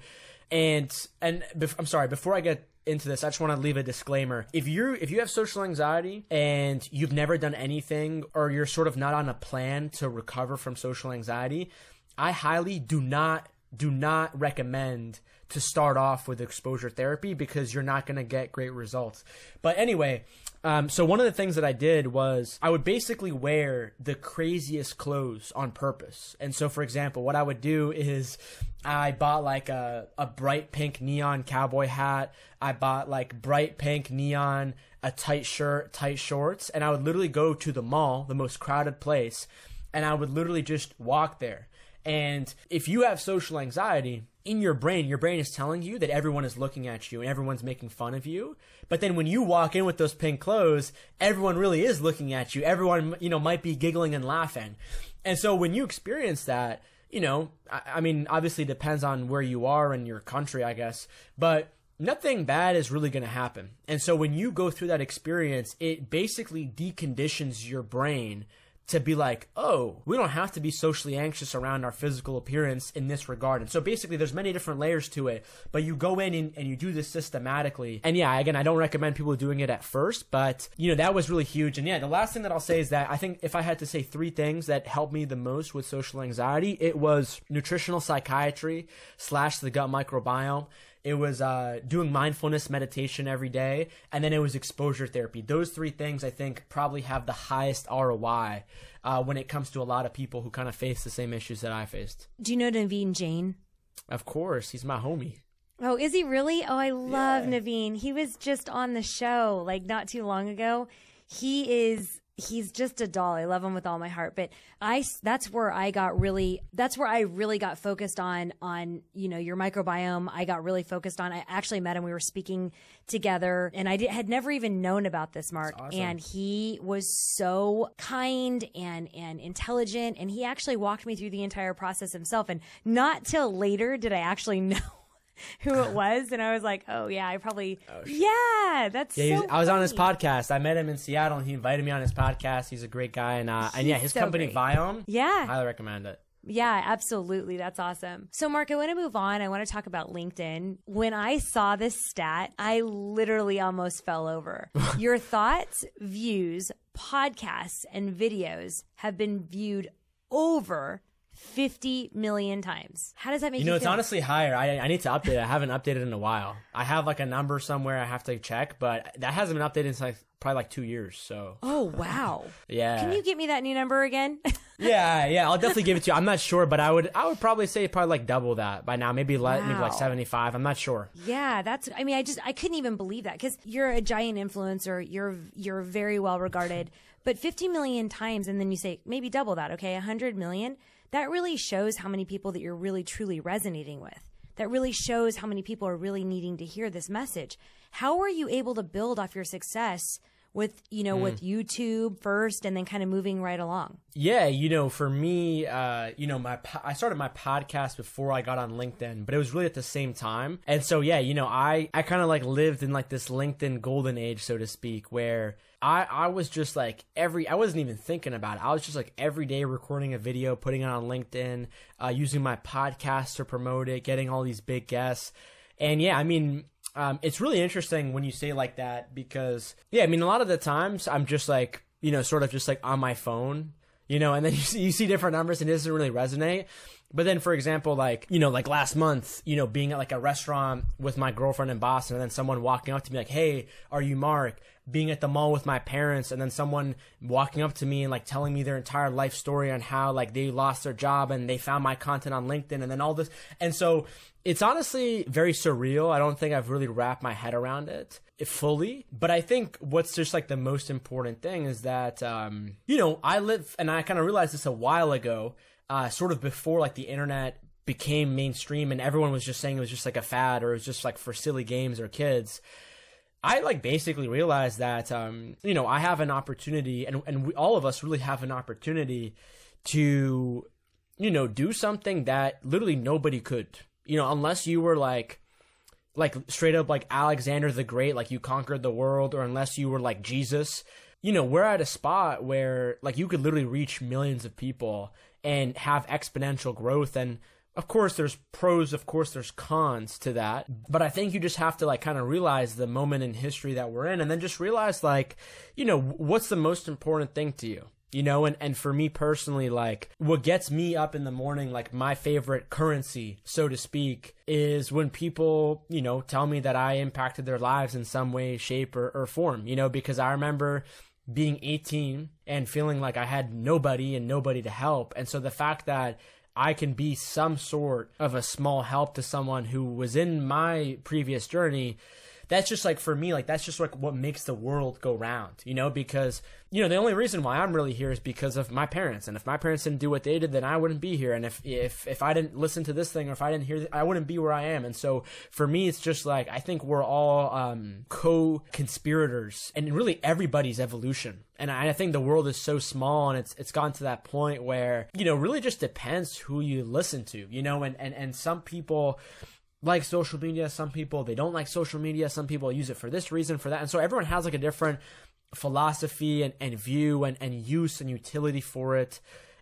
and and I'm sorry, before I get into this, I just want to leave a disclaimer. If you if you have social anxiety and you've never done anything or you're sort of not on a plan to recover from social anxiety, I highly do not do not recommend to start off with exposure therapy because you're not going to get great results. But anyway, um, so one of the things that I did was I would basically wear the craziest clothes on purpose. And so, for example, what I would do is I bought like a, a bright pink neon cowboy hat. I bought like bright pink neon, a tight shirt, tight shorts, and I would literally go to the mall, the most crowded place, and I would literally just walk there. And if you have social anxiety, in your brain, your brain is telling you that everyone is looking at you and everyone's making fun of you. But then when you walk in with those pink clothes, everyone really is looking at you. Everyone, you know, might be giggling and laughing. And so when you experience that, you know, I, I mean, obviously depends on where you are in your country, I guess, but nothing bad is really going to happen. And so when you go through that experience, it basically deconditions your brain to be like, oh, we don't have to be socially anxious around our physical appearance in this regard. And so basically, there's many different layers to it, but you go in and, and you do this systematically. And yeah, again, I don't recommend people doing it at first, but you know, that was really huge. And yeah, the last thing that I'll say is that I think if I had to say three things that helped me the most with social anxiety, it was nutritional psychiatry slash the gut microbiome it was uh, doing mindfulness meditation every day, and then it was exposure therapy. Those three things I think probably have the highest ROI uh, when it comes to a lot of people who kind of face the same issues that I faced. Do you know Naveen Jain? Of course, he's my homie. Oh, is he really? Oh, I love Naveen. He was just on the show like not too long ago. He is he's just a doll. I love him with all my heart. But I that's where I got really that's where I really got focused on on you know your microbiome. I got really focused on. I actually met him. We were speaking together, and I did, had never even known about this, Mark. awesome. And he was so kind and and intelligent, and he actually walked me through the entire process himself. And not till later did I actually [laughs] know. [laughs] Who it was, and I was like, "Oh yeah, I probably, yeah, that's Yeah, he was, so I was on his podcast. I met him in Seattle, and he invited me on his podcast. He's a great guy, and uh, and yeah, his so company great. Viome. Yeah. highly recommend it. Yeah, absolutely. That's awesome. So, Mark, I want to move on. I want to talk about LinkedIn. When I saw this stat, I literally almost fell over. [laughs] Your thoughts, views, podcasts, and videos have been viewed over 50 million times. How does that make You you, know, it's feel? honestly higher. I I need to update it. I haven't updated in a while. I have like a number somewhere I have to check, but that hasn't been updated in like probably like two years. So Oh, wow. [laughs] yeah, Can you get me that new number again? [laughs] yeah, yeah. I'll definitely give it to you. I'm not sure, but I would I would probably say probably like double that by now. Maybe le- maybe like 75. I'm not sure. Yeah, that's. I mean, I just I couldn't even believe that because you're a giant influencer. You're you're very well regarded, but 50 million times, and then you say maybe double that. Okay, 100 million. That really shows how many people that you're really truly resonating with. That really shows how many people are really needing to hear this message. How are you able to build off your success with you know with YouTube first, and then kind of moving right along? Yeah, you know, for me, uh, you know, my I started my podcast before I got on LinkedIn, but it was really at the same time. And so, yeah, you know, I I kind of like lived in like this LinkedIn golden age, so to speak, where I I was just like every I wasn't even thinking about it. I was just like every day recording a video, putting it on LinkedIn, uh, using my podcast to promote it, getting all these big guests. And yeah, I mean, um, it's really interesting when you say like that because yeah, I mean, a lot of the times I'm just like you know, sort of just like on my phone, you know, and then [laughs] you see, you see different numbers and it doesn't really resonate. But then, for example, like, you know, like last month, you know, being at like a restaurant with my girlfriend in Boston and then someone walking up to me like, hey, are you Mark? Being at the mall with my parents and then someone walking up to me and like telling me their entire life story on how like they lost their job and they found my content on LinkedIn and then all this. And so it's honestly very surreal. I don't think I've really wrapped my head around it fully. But I think what's just like the most important thing is that, um, you know, I live, and I kind of realized this a while ago, uh, sort of before like the internet became mainstream and everyone was just saying it was just like a fad or it was just like for silly games or kids. I like basically realized that um, you know I have an opportunity, and and we, all of us really have an opportunity to you know do something that literally nobody could. You know, unless you were like like straight up like Alexander the Great, like you conquered the world, or unless you were like Jesus. You know, we're at a spot where like you could literally reach millions of people and have exponential growth. And of course there's pros of course there's cons to that. But i think you just have to like kind of realize the moment in history that we're in and then just realize like you know what's the most important thing to you you know? And, and for me personally like what gets me up in the morning like my favorite currency so to speak is when people you know tell me that i impacted their lives in some way shape or, or form you know? Because i remember being 18 and feeling like i had nobody and nobody to help and so the fact that I can be some sort of a small help to someone who was in my previous journey. That's just like for me, like that's just like what makes the world go round, you know, because, you know, the only reason why I'm really here is because of my parents. And if my parents didn't do what they did, then I wouldn't be here. And if, if, if I didn't listen to this thing or if I didn't hear, th- I wouldn't be where I am. And so for me, it's just like, I think we're all, um, co-conspirators and really everybody's evolution. And I I think the world is so small and it's it's gotten to that point where, you know, really just depends who you listen to, you know, and, and, and some people like social media, some people they don't like social media, some people use it for this reason, for that. And so everyone has like a different philosophy and, and view and, and use and utility for it.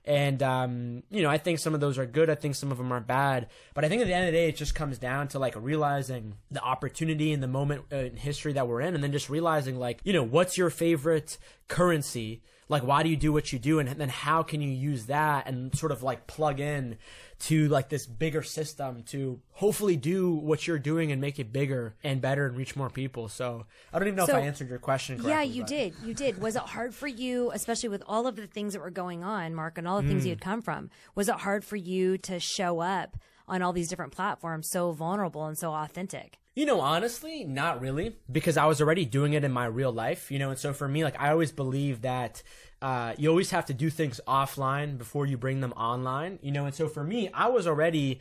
And um, you know, I think some of those are good. I think some of them are bad. But I think at the end of the day, it just comes down to like realizing the opportunity and the moment uh, in history that we're in, and then just realizing like, you know, what's your favorite currency? Like, why do you do what you do, and then how can you use that and sort of like plug in to like this bigger system to hopefully do what you're doing and make it bigger and better and reach more people. So I don't even know So- if I answered your question correctly. Yeah, you but- did. You did. Was it hard for you, especially with all of the things that were going on, Mark, and all the things you hmm. had come from? Was it hard for you to show up on all these different platforms so vulnerable and so authentic? You know, honestly, not really, because I was already doing it in my real life, you know, and so for me, like, I always believe that uh, you always have to do things offline before you bring them online, you know, and so for me, I was already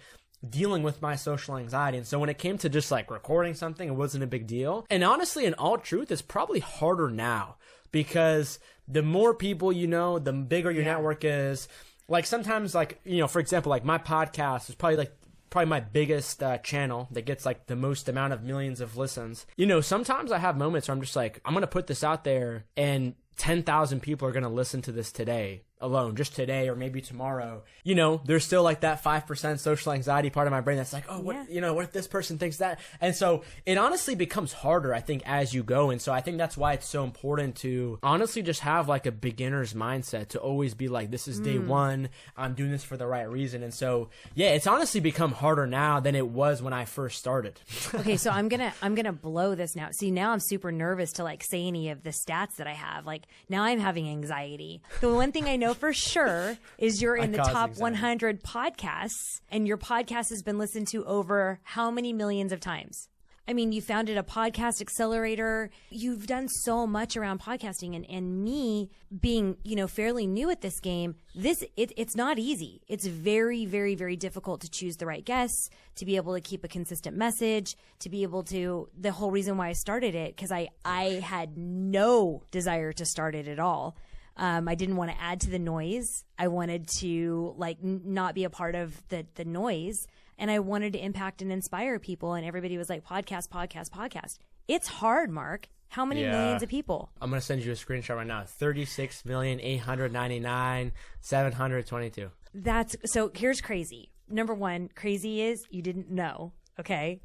dealing with my social anxiety. And so when it came to just like recording something, it wasn't a big deal. And honestly, in all truth, it's probably harder now because the more people you know, the bigger your yeah. network is. Like sometimes, like, you know, for example, like my podcast is probably like probably my biggest uh, channel that gets like the most amount of millions of listens. You know, sometimes I have moments where I'm just like, I'm going to put this out there and 10,000 people are going to listen to this today alone, just today or maybe tomorrow, you know, there's still like that 5% social anxiety part of my brain that's like, oh, what, yeah. you know, what if this person thinks that? And so it honestly becomes harder, I think, as you go. And so I think that's why it's so important to honestly just have like a beginner's mindset to always be like, this is day mm. one. I'm doing this for the right reason. And so, yeah, it's honestly become harder now than it was when I first started. [laughs] okay. So I'm going to, I'm going to blow this now. See, now I'm super nervous to like say any of the stats that I have. Like now I'm having anxiety. The one thing I know for sure is you're [laughs] in the top anxiety. 100 podcasts, and your podcast has been listened to over how many millions of times? I mean, you founded a podcast accelerator. You've done so much around podcasting and, and me being, you know, fairly new at this game, this, it, it's not easy. It's very, very, very difficult to choose the right guests, to be able to keep a consistent message, to be able to, the whole reason why I started it, cause I, I had no desire to start it at all. Um, I didn't want to add to the noise. I wanted to like n- not be a part of the the noise, and I wanted to impact and inspire people. And everybody was like, podcast, podcast, podcast. It's hard, Mark. How many yeah. millions of people? I'm gonna send you a screenshot right now. Thirty-six million eight hundred ninety-nine seven hundred twenty-two. That's so. Here's crazy. Number one, crazy is you didn't know. Okay,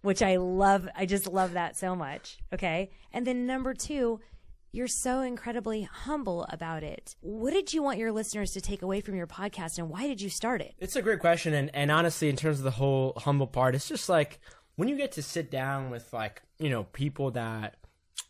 which I love. I just love that so much. Okay, and then number two, you're so incredibly humble about it. What did you want your listeners to take away from your podcast and why did you start it? It's a great question. And, and honestly, in terms of the whole humble part, it's just like when you get to sit down with like, you know, people that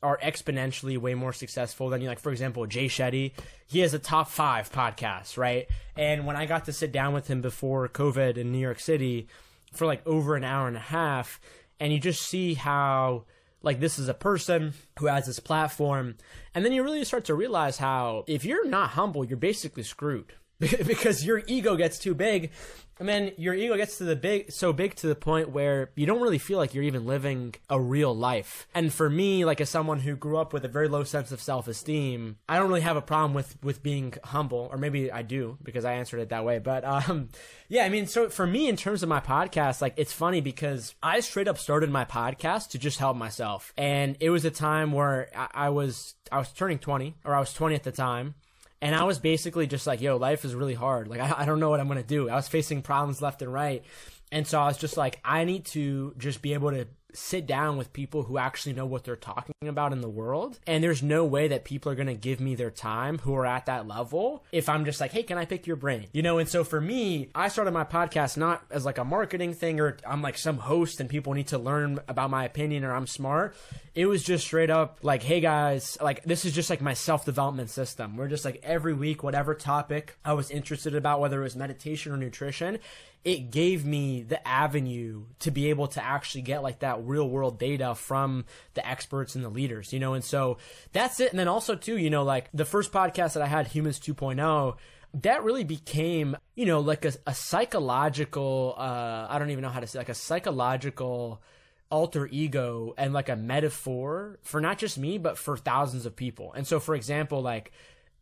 are exponentially way more successful than you. Like, for example, Jay Shetty, he has a top five podcast, right? And when I got to sit down with him before COVID in New York City for like over an hour and a half, and you just see how like this is a person who has this platform. And then you really start to realize how if you're not humble you're basically screwed [laughs] because your ego gets too big. And then your ego gets to the big so big to the point where you don't really feel like you're even living a real life. And for me like as someone who grew up with a very low sense of self-esteem i don't really have a problem with with being humble or maybe i do because i answered it that way. But um [laughs] yeah i mean so for me in terms of my podcast like it's funny because i straight up started my podcast to just help myself. And it was a time where I, I was i was turning 20 or i was 20 at the time and I was basically just like, yo, life is really hard. Like, I, I don't know what I'm going to do. I was facing problems left and right. And so I was just like, I need to just be able to sit down with people who actually know what they're talking about in the world. And there's no way that people are going to give me their time who are at that level if I'm just like, hey, can I pick your brain? You know, and so for me, I started my podcast not as like a marketing thing or I'm like some host and people need to learn about my opinion or I'm smart. It was just straight up like, hey guys, like this is just like my self development system. We're just like every week, whatever topic I was interested about, whether it was meditation or nutrition, it gave me the avenue to be able to actually get like that real world data from the experts and the leaders, you know? And so that's it. And then also too, you know, like the first podcast that I had, Humans 2.0, that really became, you know, like a, a psychological, uh, I don't even know how to say, like a psychological, alter ego and like a metaphor for not just me but for thousands of people. And so for example like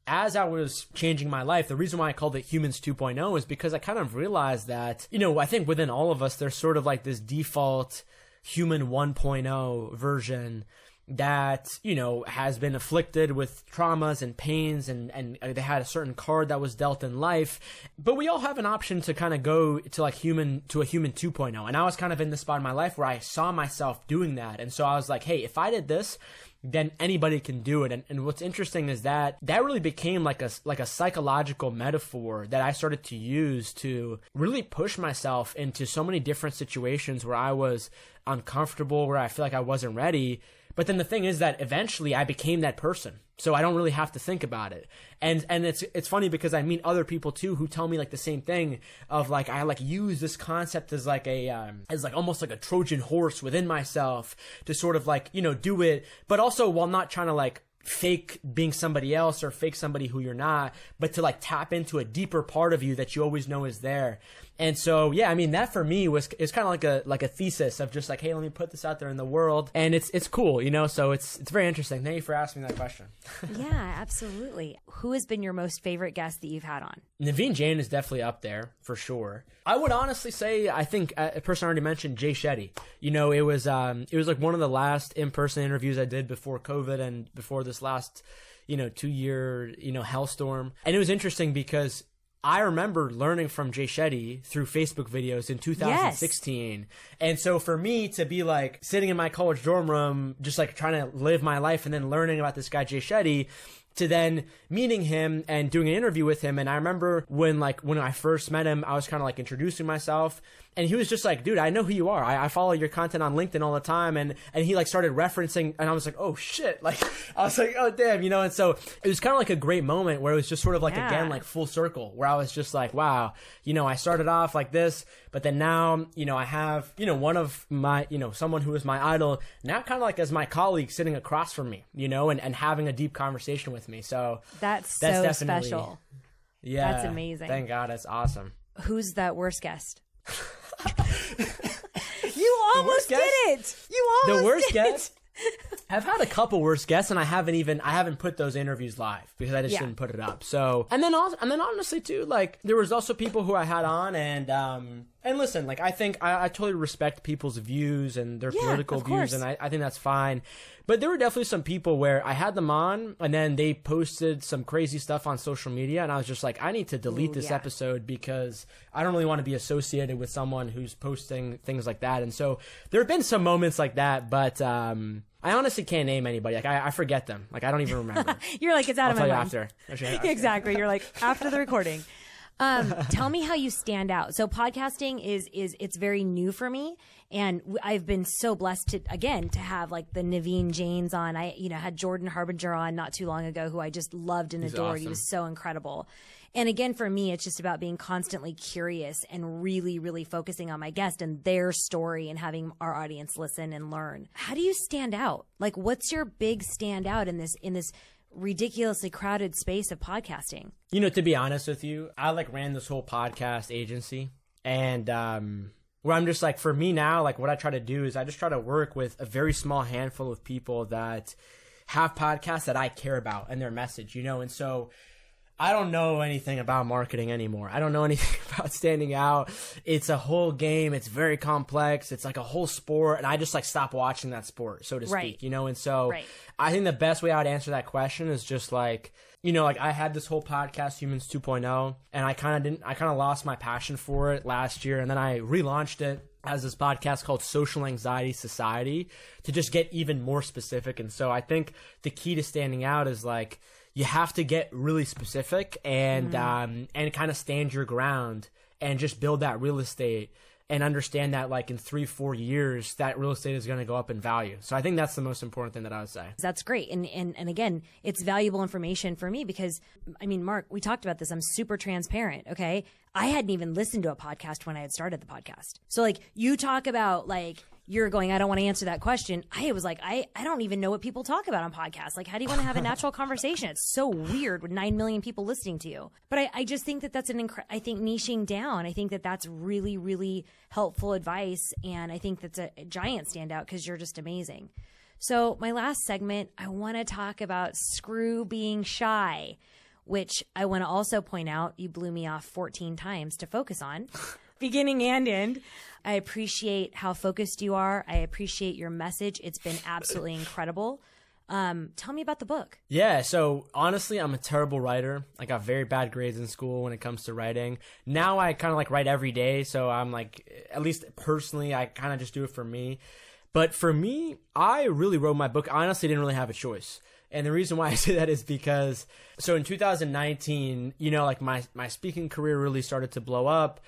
as I was changing my life, the reason why I called it Humans 2.0 is because I kind of realized that, you know, I think within all of us, there's sort of like this default human 1.0 version that you know has been afflicted with traumas and pains and and uh, they had a certain card that was dealt in life. But we all have an option to kind of go to like human to a human 2.0 and i was kind of in the spot in my life where i saw myself doing that. And so i was like hey if i did this then anybody can do it. And, and what's interesting is that that really became like a like a psychological metaphor that I started to use to really push myself into so many different situations where I was uncomfortable, where I feel like I wasn't ready. But then the thing is that eventually I became that person. So I don't really have to think about it. And and it's it's funny because I meet other people too who tell me like the same thing of like I like use this concept as like a um, as like almost like a Trojan horse within myself to sort of like, you know, do it, but also while not trying to like fake being somebody else or fake somebody who you're not, but to like tap into a deeper part of you that you always know is there. And so, yeah, I mean, that for me was is kind of like a like a thesis of just like, hey, let me put this out there in the world, and it's it's cool, you know. So it's it's very interesting. Thank you for asking that question. [laughs] yeah, absolutely. Who has been your most favorite guest that you've had on? Naveen Jain is definitely up there for sure. I would honestly say I think uh, a person I already mentioned Jay Shetty. You know, it was um it was like one of the last in person interviews I did before COVID and before this last you know two year you know hellstorm, and it was interesting because I remember learning from Jay Shetty through Facebook videos in 2016. Yes. And so for me to be like sitting in my college dorm room, just like trying to live my life and then learning about this guy, Jay Shetty, to then meeting him and doing an interview with him. And I remember when like when I first met him, I was kind of like introducing myself and he was just like, dude, I know who you are. I, I, follow your content on LinkedIn all the time. And, and he like started referencing, and I was like, oh shit. [laughs] Like, I was like, oh damn, you know? And so it was kind of like a great moment where it was just sort of like, yeah. again, like full circle, where I was just like, wow, you know, I started off like this, but then now, you know, I have, you know, one of my, you know, someone who is my idol now kind of like as my colleague sitting across from me, you know, and, and having a deep conversation with me. So that's, that's so special. Yeah. That's amazing. Thank God. It's awesome. Who's that worst guest? [laughs] you almost did it. You almost did it. the worst guest. I've had a couple worst guests, and I haven't even I haven't put those interviews live because I just yeah. didn't put it up. So, and then also, and then honestly too, like there was also people who I had on, and um, and listen, like I think I, I totally respect people's views and their yeah, political views, and I, I think that's fine. But there were definitely some people where I had them on, and then they posted some crazy stuff on social media, and I was just like, I need to delete Ooh, this yeah. episode because I don't really want to be associated with someone who's posting things like that. And so there have been some moments like that, but um, I honestly can't name anybody. Like I, I forget them. Like I don't even remember. [laughs] You're like it's out I'll of my mind. after. after. exactly. You're like [laughs] after the recording. Um, tell me how you stand out. So podcasting is is it's very new for me, and I've been so blessed to again to have like the Naveen Jains on. I you know had Jordan Harbinger on not too long ago, who I just loved and He's adored. Awesome. He was so incredible. And again, for me, it's just about being constantly curious and really, really focusing on my guest and their story and having our audience listen and learn. How do you stand out? Like, what's your big standout in this in this ridiculously crowded space of podcasting? You know, to be honest with you, I like ran this whole podcast agency, and um, where I'm just like, for me now, like what I try to do is I just try to work with a very small handful of people that have podcasts that I care about and their message, you know, and so I don't know anything about marketing anymore. I don't know [laughs] anything about standing out. It's a whole game. It's very complex. It's like a whole sport. And I just like stop watching that sport, so to speak, right. you know? And so right. I think the best way I would answer that question is just like, you know, like I had this whole podcast, Humans 2.0, and I kind of didn't, I kind of lost my passion for it last year. And then I relaunched it as this podcast called Social Anxiety Society to just get even more specific. And so I think the key to standing out is like, you have to get really specific and mm. um, and kind of stand your ground and just build that real estate and understand that like in three four years that real estate is going to go up in value. So i think that's the most important thing that i would say. That's great. And, and and again it's valuable information for me because i mean mark we talked about this. I'm super transparent okay? I hadn't even listened to a podcast when i had started the podcast. So like you talk about like you're going, I don't want to answer that question. I was like, I, I don't even know what people talk about on podcasts. Like, how do you want to have a natural conversation? It's so weird with 9 million people listening to you. But I, I just think that that's an incre- I think niching down, I think that that's really, really helpful advice. And I think that's a, a giant standout because you're just amazing. So, my last segment, I want to talk about screw being shy, which I want to also point out you blew me off 14 times to focus on, beginning and end. I appreciate how focused you are. I appreciate your message. It's been absolutely incredible. Um, tell me about the book. Yeah, so honestly, I'm a terrible writer. I got very bad grades in school when it comes to writing. Now I kind of like write every day, so I'm like, at least personally, I kind of just do it for me. But for me, I really wrote my book. I honestly didn't really have a choice. And the reason why I [laughs] say that is because, so in 2019, you know, like my, my speaking career really started to blow up.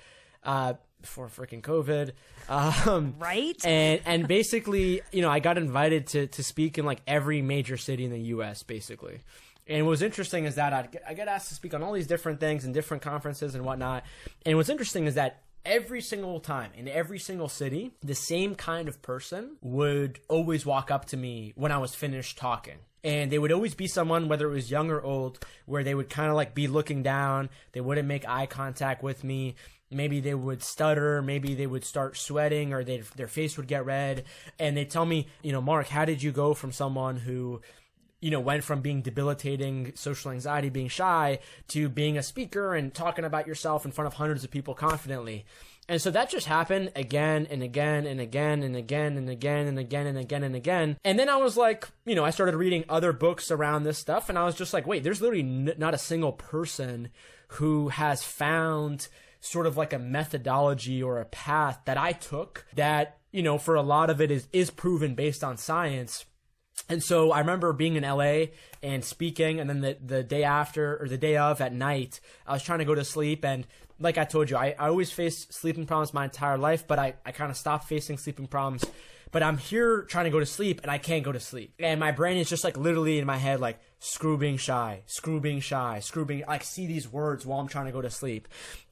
Uh, before freaking COVID. Um, Right? And and basically, you know, I got invited to to speak in like every major city in the U.S. basically. And what's interesting is that I'd, get- I get asked to speak on all these different things and different conferences and whatnot. And what's interesting is that every single time in every single city, the same kind of person would always walk up to me when I was finished talking. And they would always be someone, whether it was young or old, where they would kind of like be looking down. They wouldn't make eye contact with me. Maybe they would stutter. Maybe they would start sweating or they, their face would get red. And they tell me, you know, Mark, how did you go from someone who you know, went from being debilitating social anxiety, being shy, to being a speaker and talking about yourself in front of hundreds of people confidently. And so that just happened again and again and again and again and again and again and again and again. And then I was like, you know, I started reading other books around this stuff and I was just like, wait, there's literally n- not a single person who has found sort of like a methodology or a path that I took that, you know, for a lot of it is, is proven based on science. And so I remember being in LA and speaking, and then the, the day after or the day of at night, I was trying to go to sleep. And like I told you, I, I always faced sleeping problems my entire life, but I, I kind of stopped facing sleeping problems. But I'm here trying to go to sleep, and I can't go to sleep. And my brain is just like literally in my head, like, screw being shy, screw being shy, screw being, like, see these words while I'm trying to go to sleep.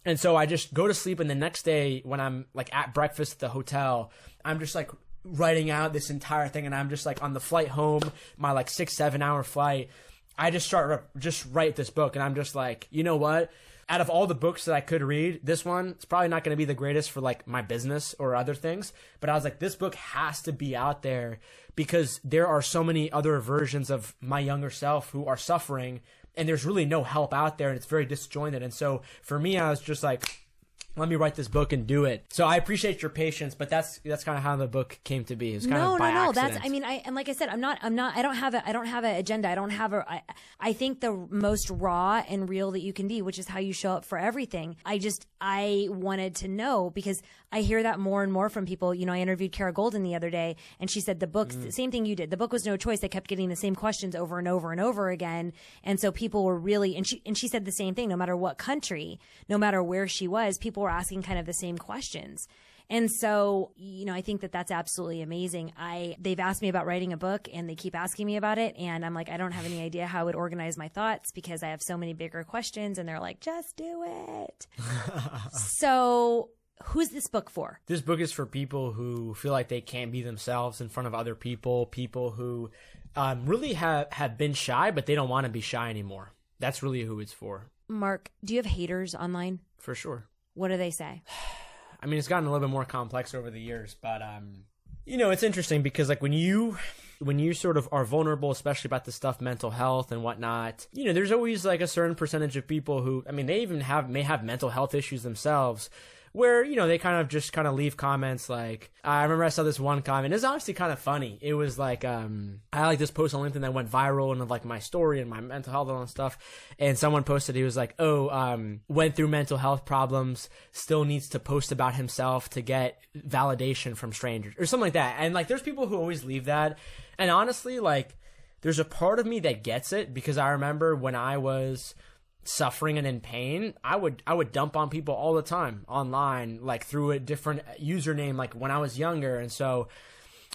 And so I just go to sleep, and the next day when I'm like at breakfast at the hotel, I'm just like writing out this entire thing and I'm just like on the flight home, my like six, seven hour flight, I just start just write this book and I'm just like, you know what? Out of all the books that I could read, this one it's probably not going to be the greatest for like my business or other things. But I was like, this book has to be out there because there are so many other versions of my younger self who are suffering, and there's really no help out there, and it's very disjointed. And so for me, I was just like, let me write this book and do it. So I appreciate your patience, but that's that's kind of how the book came to be. It's kind no, of by no, no. accident. That's. I mean, I and like I said, I'm not. I'm not. I don't have a. I don't have an agenda. I don't have a. I, I think the most raw and real that you can be, which is how you show up for everything. I just. I wanted to know because I hear that more and more from people. You know, I interviewed Kara Goldin the other day, and she said the book, Mm. the same thing you did. The book was no choice. They kept getting the same questions over and over and over again, and so people were really. And she and she said the same thing. No matter what country, no matter where she was, people were asking kind of the same questions. And so, you know, I think that that's absolutely amazing. I they've asked me about writing a book and they keep asking me about it and I'm like I don't have any idea how I would organize my thoughts because I have so many bigger questions and they're like just do it. [laughs] so, who's this book for? this book is for people who feel like they can't be themselves in front of other people, people who um, really have have been shy, but they don't want to be shy anymore. That's really who it's for, Mark, do you have haters online? for sure. What do they say? [sighs] I mean, it's gotten a little bit more complex over the years, but um, you know, it's interesting because like when you when you sort of are vulnerable, especially about the stuff mental health and whatnot, you know, there's always like a certain percentage of people who, I mean, they even have may have mental health issues themselves. Where you know they kind of just kind of leave comments like I remember I saw this one comment. It's honestly kind of funny. It was like um I like this post on LinkedIn that went viral and of like my story and my mental health and all stuff. And someone posted he was like, oh um went through mental health problems, still needs to post about himself to get validation from strangers or something like that. And like there's people who always leave that. And honestly, like there's a part of me that gets it because I remember when I was suffering and in pain, I would I would dump on people all the time online, like through a different username, like when I was younger, and so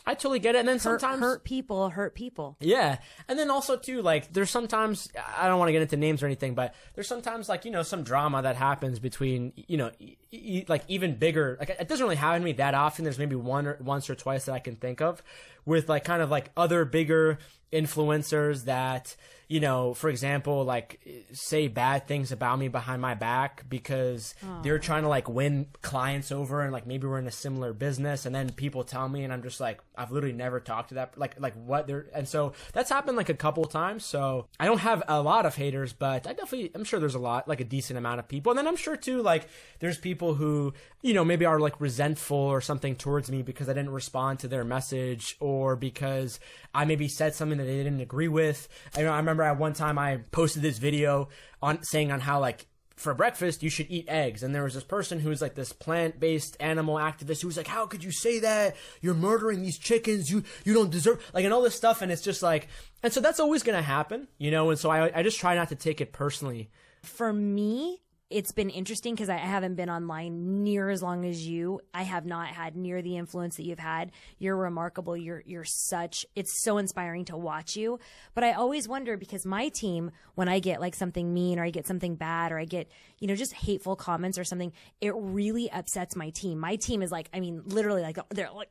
I totally get it. And then Hurt, sometimes hurt people hurt people. yeah. And then also too, like there's sometimes I don't want to get into names or anything, but there's sometimes like, you know, some drama that happens between, you know, e- e- like even bigger, like it doesn't really happen to me that often. There's maybe one or once or twice that I can think of with like kind of like other bigger influencers that, you know, for example, like say bad things about me behind my back because oh. they're trying to like win clients over and like maybe we're in a similar business and then people tell me and I'm just like I've literally never talked to that like like what they're and so that's happened like a couple times. So I don't have a lot of haters but I definitely I'm sure there's a lot like a decent amount of people. And then I'm sure too like there's people who you know maybe are like resentful or something towards me because I didn't respond to their message or because I maybe said something that they didn't agree with. I, know, I remember at one time I posted this video on saying on how like for breakfast you should eat eggs. And there was this person who was like this plant-based animal activist who was like how could you say that? You're murdering these chickens. You you don't deserve like and all this stuff. And it's just like and so that's always gonna happen you know? And so I, I just try not to take it personally. For me, it's been interesting because I haven't been online near as long as you. I have not had near the influence that you've had. You're remarkable. You're you're such it's so inspiring to watch you. But I always wonder because my team, when I get like something mean or I get something bad or I get, you know, just hateful comments or something, it really upsets my team. My team is like, I mean, literally like they're like,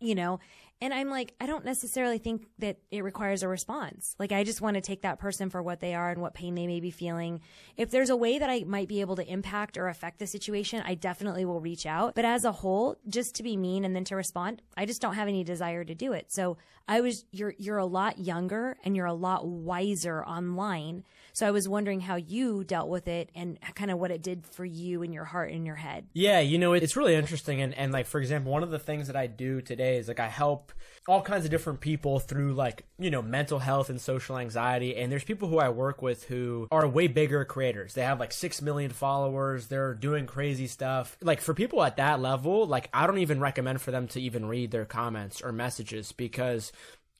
you know, and I'm like, I don't necessarily think that it requires a response. Like, I just want to take that person for what they are and what pain they may be feeling. If there's a way that I might be able to impact or affect the situation, I definitely will reach out. But as a whole, just to be mean and then to respond, I just don't have any desire to do it. So I was, you're, you're a lot younger and you're a lot wiser online. So I was wondering how you dealt with it and kind of what it did for you in your heart and your head. Yeah, you know, it's really interesting. And, and like, for example, one of the things that I do today is like I help all kinds of different people through like, you know, mental health and social anxiety. And there's people who I work with who are way bigger creators. They have like 6 million followers. They're doing crazy stuff. Like for people at that level, like I don't even recommend for them to even read their comments or messages because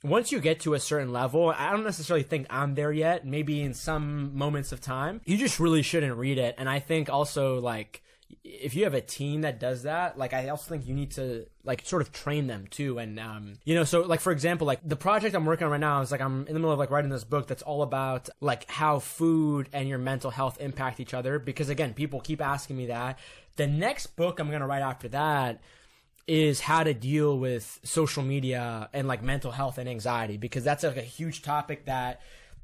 once you get to a certain level, I don't necessarily think I'm there yet. Maybe in some moments of time, you just really shouldn't read it. And I think also like if you have a team that does that, like I also think you need to like sort of train them too. And um, you know, so like for example, like the project I'm working on right now is like I'm in the middle of like writing this book that's all about like how food and your mental health impact each other. Because again, people keep asking me that. The next book I'm gonna write after that is how to deal with social media and like mental health and anxiety because that's like a huge topic that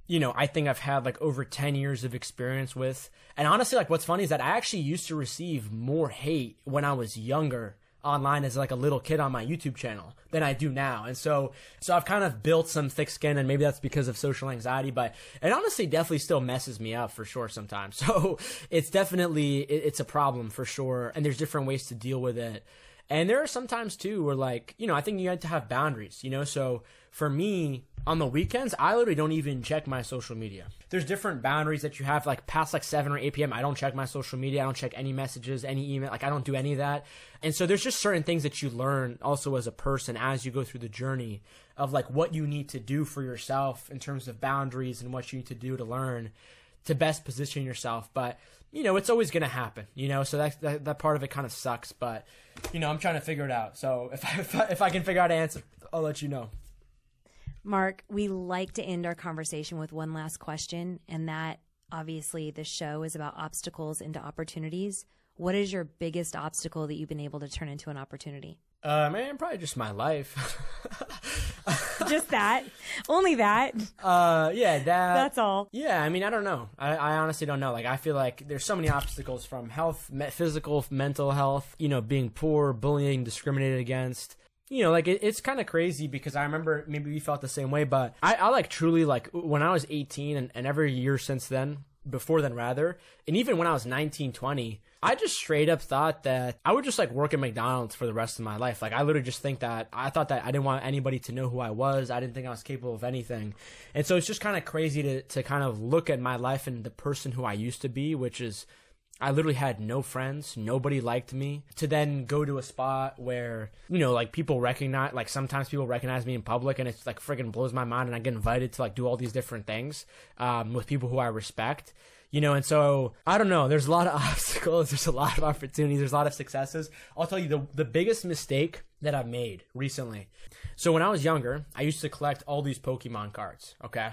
you know I think I've had like over 10 years of experience with and honestly like what's funny is that I actually used to receive more hate when I was younger online as like a little kid on my YouTube channel than I do now. And so so I've kind of built some thick skin and maybe that's because of social anxiety, but it honestly definitely still messes me up for sure sometimes. [laughs] So it's definitely it's a problem for sure and there's different ways to deal with it. And there are sometimes too where like, you know, I think you have to have boundaries, you know? So for me, on the weekends, I literally don't even check my social media. There's different boundaries that you have, like past like 7 or 8 p.m. I don't check my social media. I don't check any messages, any email. Like I don't do any of that. And so there's just certain things that you learn also as a person as you go through the journey of like what you need to do for yourself in terms of boundaries and what you need to do to learn to best position yourself. But you know, it's always going to happen, you know, so that, that, that part of it kind of sucks, but, you know, I'm trying to figure it out. So if I, [laughs] if I, if I can figure out an answer, I'll let you know. Mark, we like to end our conversation with one last question, and that obviously the show is about obstacles into opportunities. What is your biggest obstacle that you've been able to turn into an opportunity? Uh, man, probably just my life. [laughs] just that, only that. Uh, yeah, that. That's all. Yeah, I mean, I don't know. I, I honestly don't know. Like, I feel like there's so many obstacles from health, me- physical, mental health. You know, being poor, bullying, discriminated against. You know, like it, it's kind of crazy because I remember maybe we felt the same way, but I, I like truly like when I was 18 and, and every year since then, before then rather, and even when I was 19, 20, I just straight up thought that I would just like work at McDonald's for the rest of my life. Like I literally just think that I thought that I didn't want anybody to know who I was. I didn't think I was capable of anything. And so it's just kind of crazy to to kind of look at my life and the person who I used to be, which is I literally had no friends, nobody liked me. To then go to a spot where, you know, like people recognize, like sometimes people recognize me in public and it's like freaking blows my mind and I get invited to like do all these different things um, with people who I respect you know, and so I don't know. There's a lot of [laughs] obstacles. There's a lot of opportunities. There's a lot of successes. I'll tell you the the biggest mistake that I've made recently. So when I was younger, I used to collect all these Pokemon cards. Okay,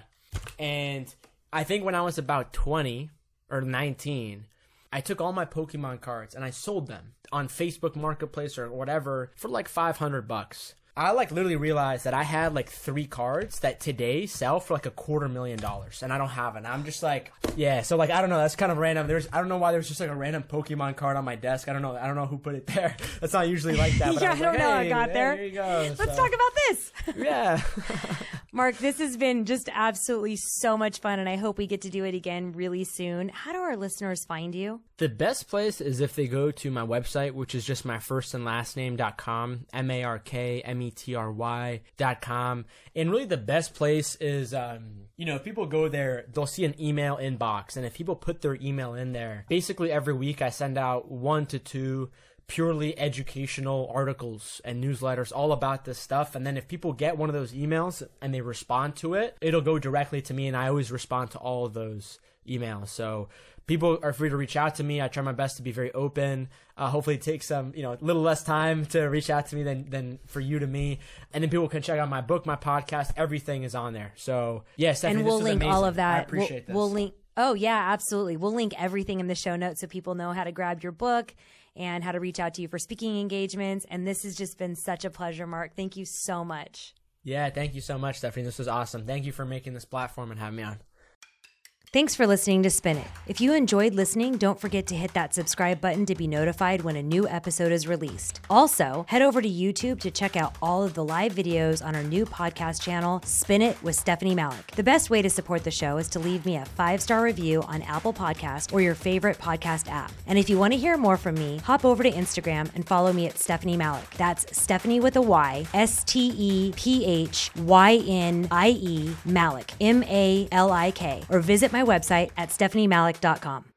and I think when I was about 20 or 19, I took all my Pokemon cards and I sold them on Facebook Marketplace or whatever for like 500 bucks. I like literally realized that I had like three cards that today sell for like a quarter million dollars, and I don't have it. And I'm just like, yeah. So like, I don't know. That's kind of random. There's, I don't know why there's just like a random Pokemon card on my desk. I don't know. I don't know who put it there. [laughs] That's not usually like that. But yeah, I, I don't like, know. hey, I got hey, there. You go. Let's So, talk about this. Yeah. [laughs] Mark, this has been just absolutely so much fun, and I hope we get to do it again really soon. How do our listeners find you? The best place is if they go to my website, which is just my first and last name.com, M A R K M E T R Y.com. And really, the best place is, um, you know, if people go there, they'll see an email inbox. And if people put their email in there, basically every week I send out one to two purely educational articles and newsletters all about this stuff. And then if people get one of those emails and they respond to it, it'll go directly to me, and I always respond to all of those emails. So people are free to reach out to me. I try my best to be very open. Uh, hopefully, it takes some, you know, a little less time to reach out to me than than for you to me. And then people can check out my book, my podcast. Everything is on there. So yeah, Stephynie, and we'll link amazing. all of that. I appreciate we'll, this. We'll link. Oh yeah, absolutely. We'll link everything in the show notes so people know how to grab your book and how to reach out to you for speaking engagements. And this has just been such a pleasure, Mark. Thank you so much. Yeah, thank you so much, Stephynie. This was awesome. Thank you for making this platform and having me on. Thanks for listening to Spin It. If you enjoyed listening, don't forget to hit that subscribe button to be notified when a new episode is released. Also, head over to YouTube to check out all of the live videos on our new podcast channel, Spin It with Stephynie Malik. The best way to support the show is to leave me a five star review on Apple Podcast or your favorite podcast app. And if you want to hear more from me, hop over to Instagram and follow me at Stephynie Malik. That's Stephynie with a Y, S T E P H Y N I E Malik, M A L I K, or visit my website at stephyniemalik.com.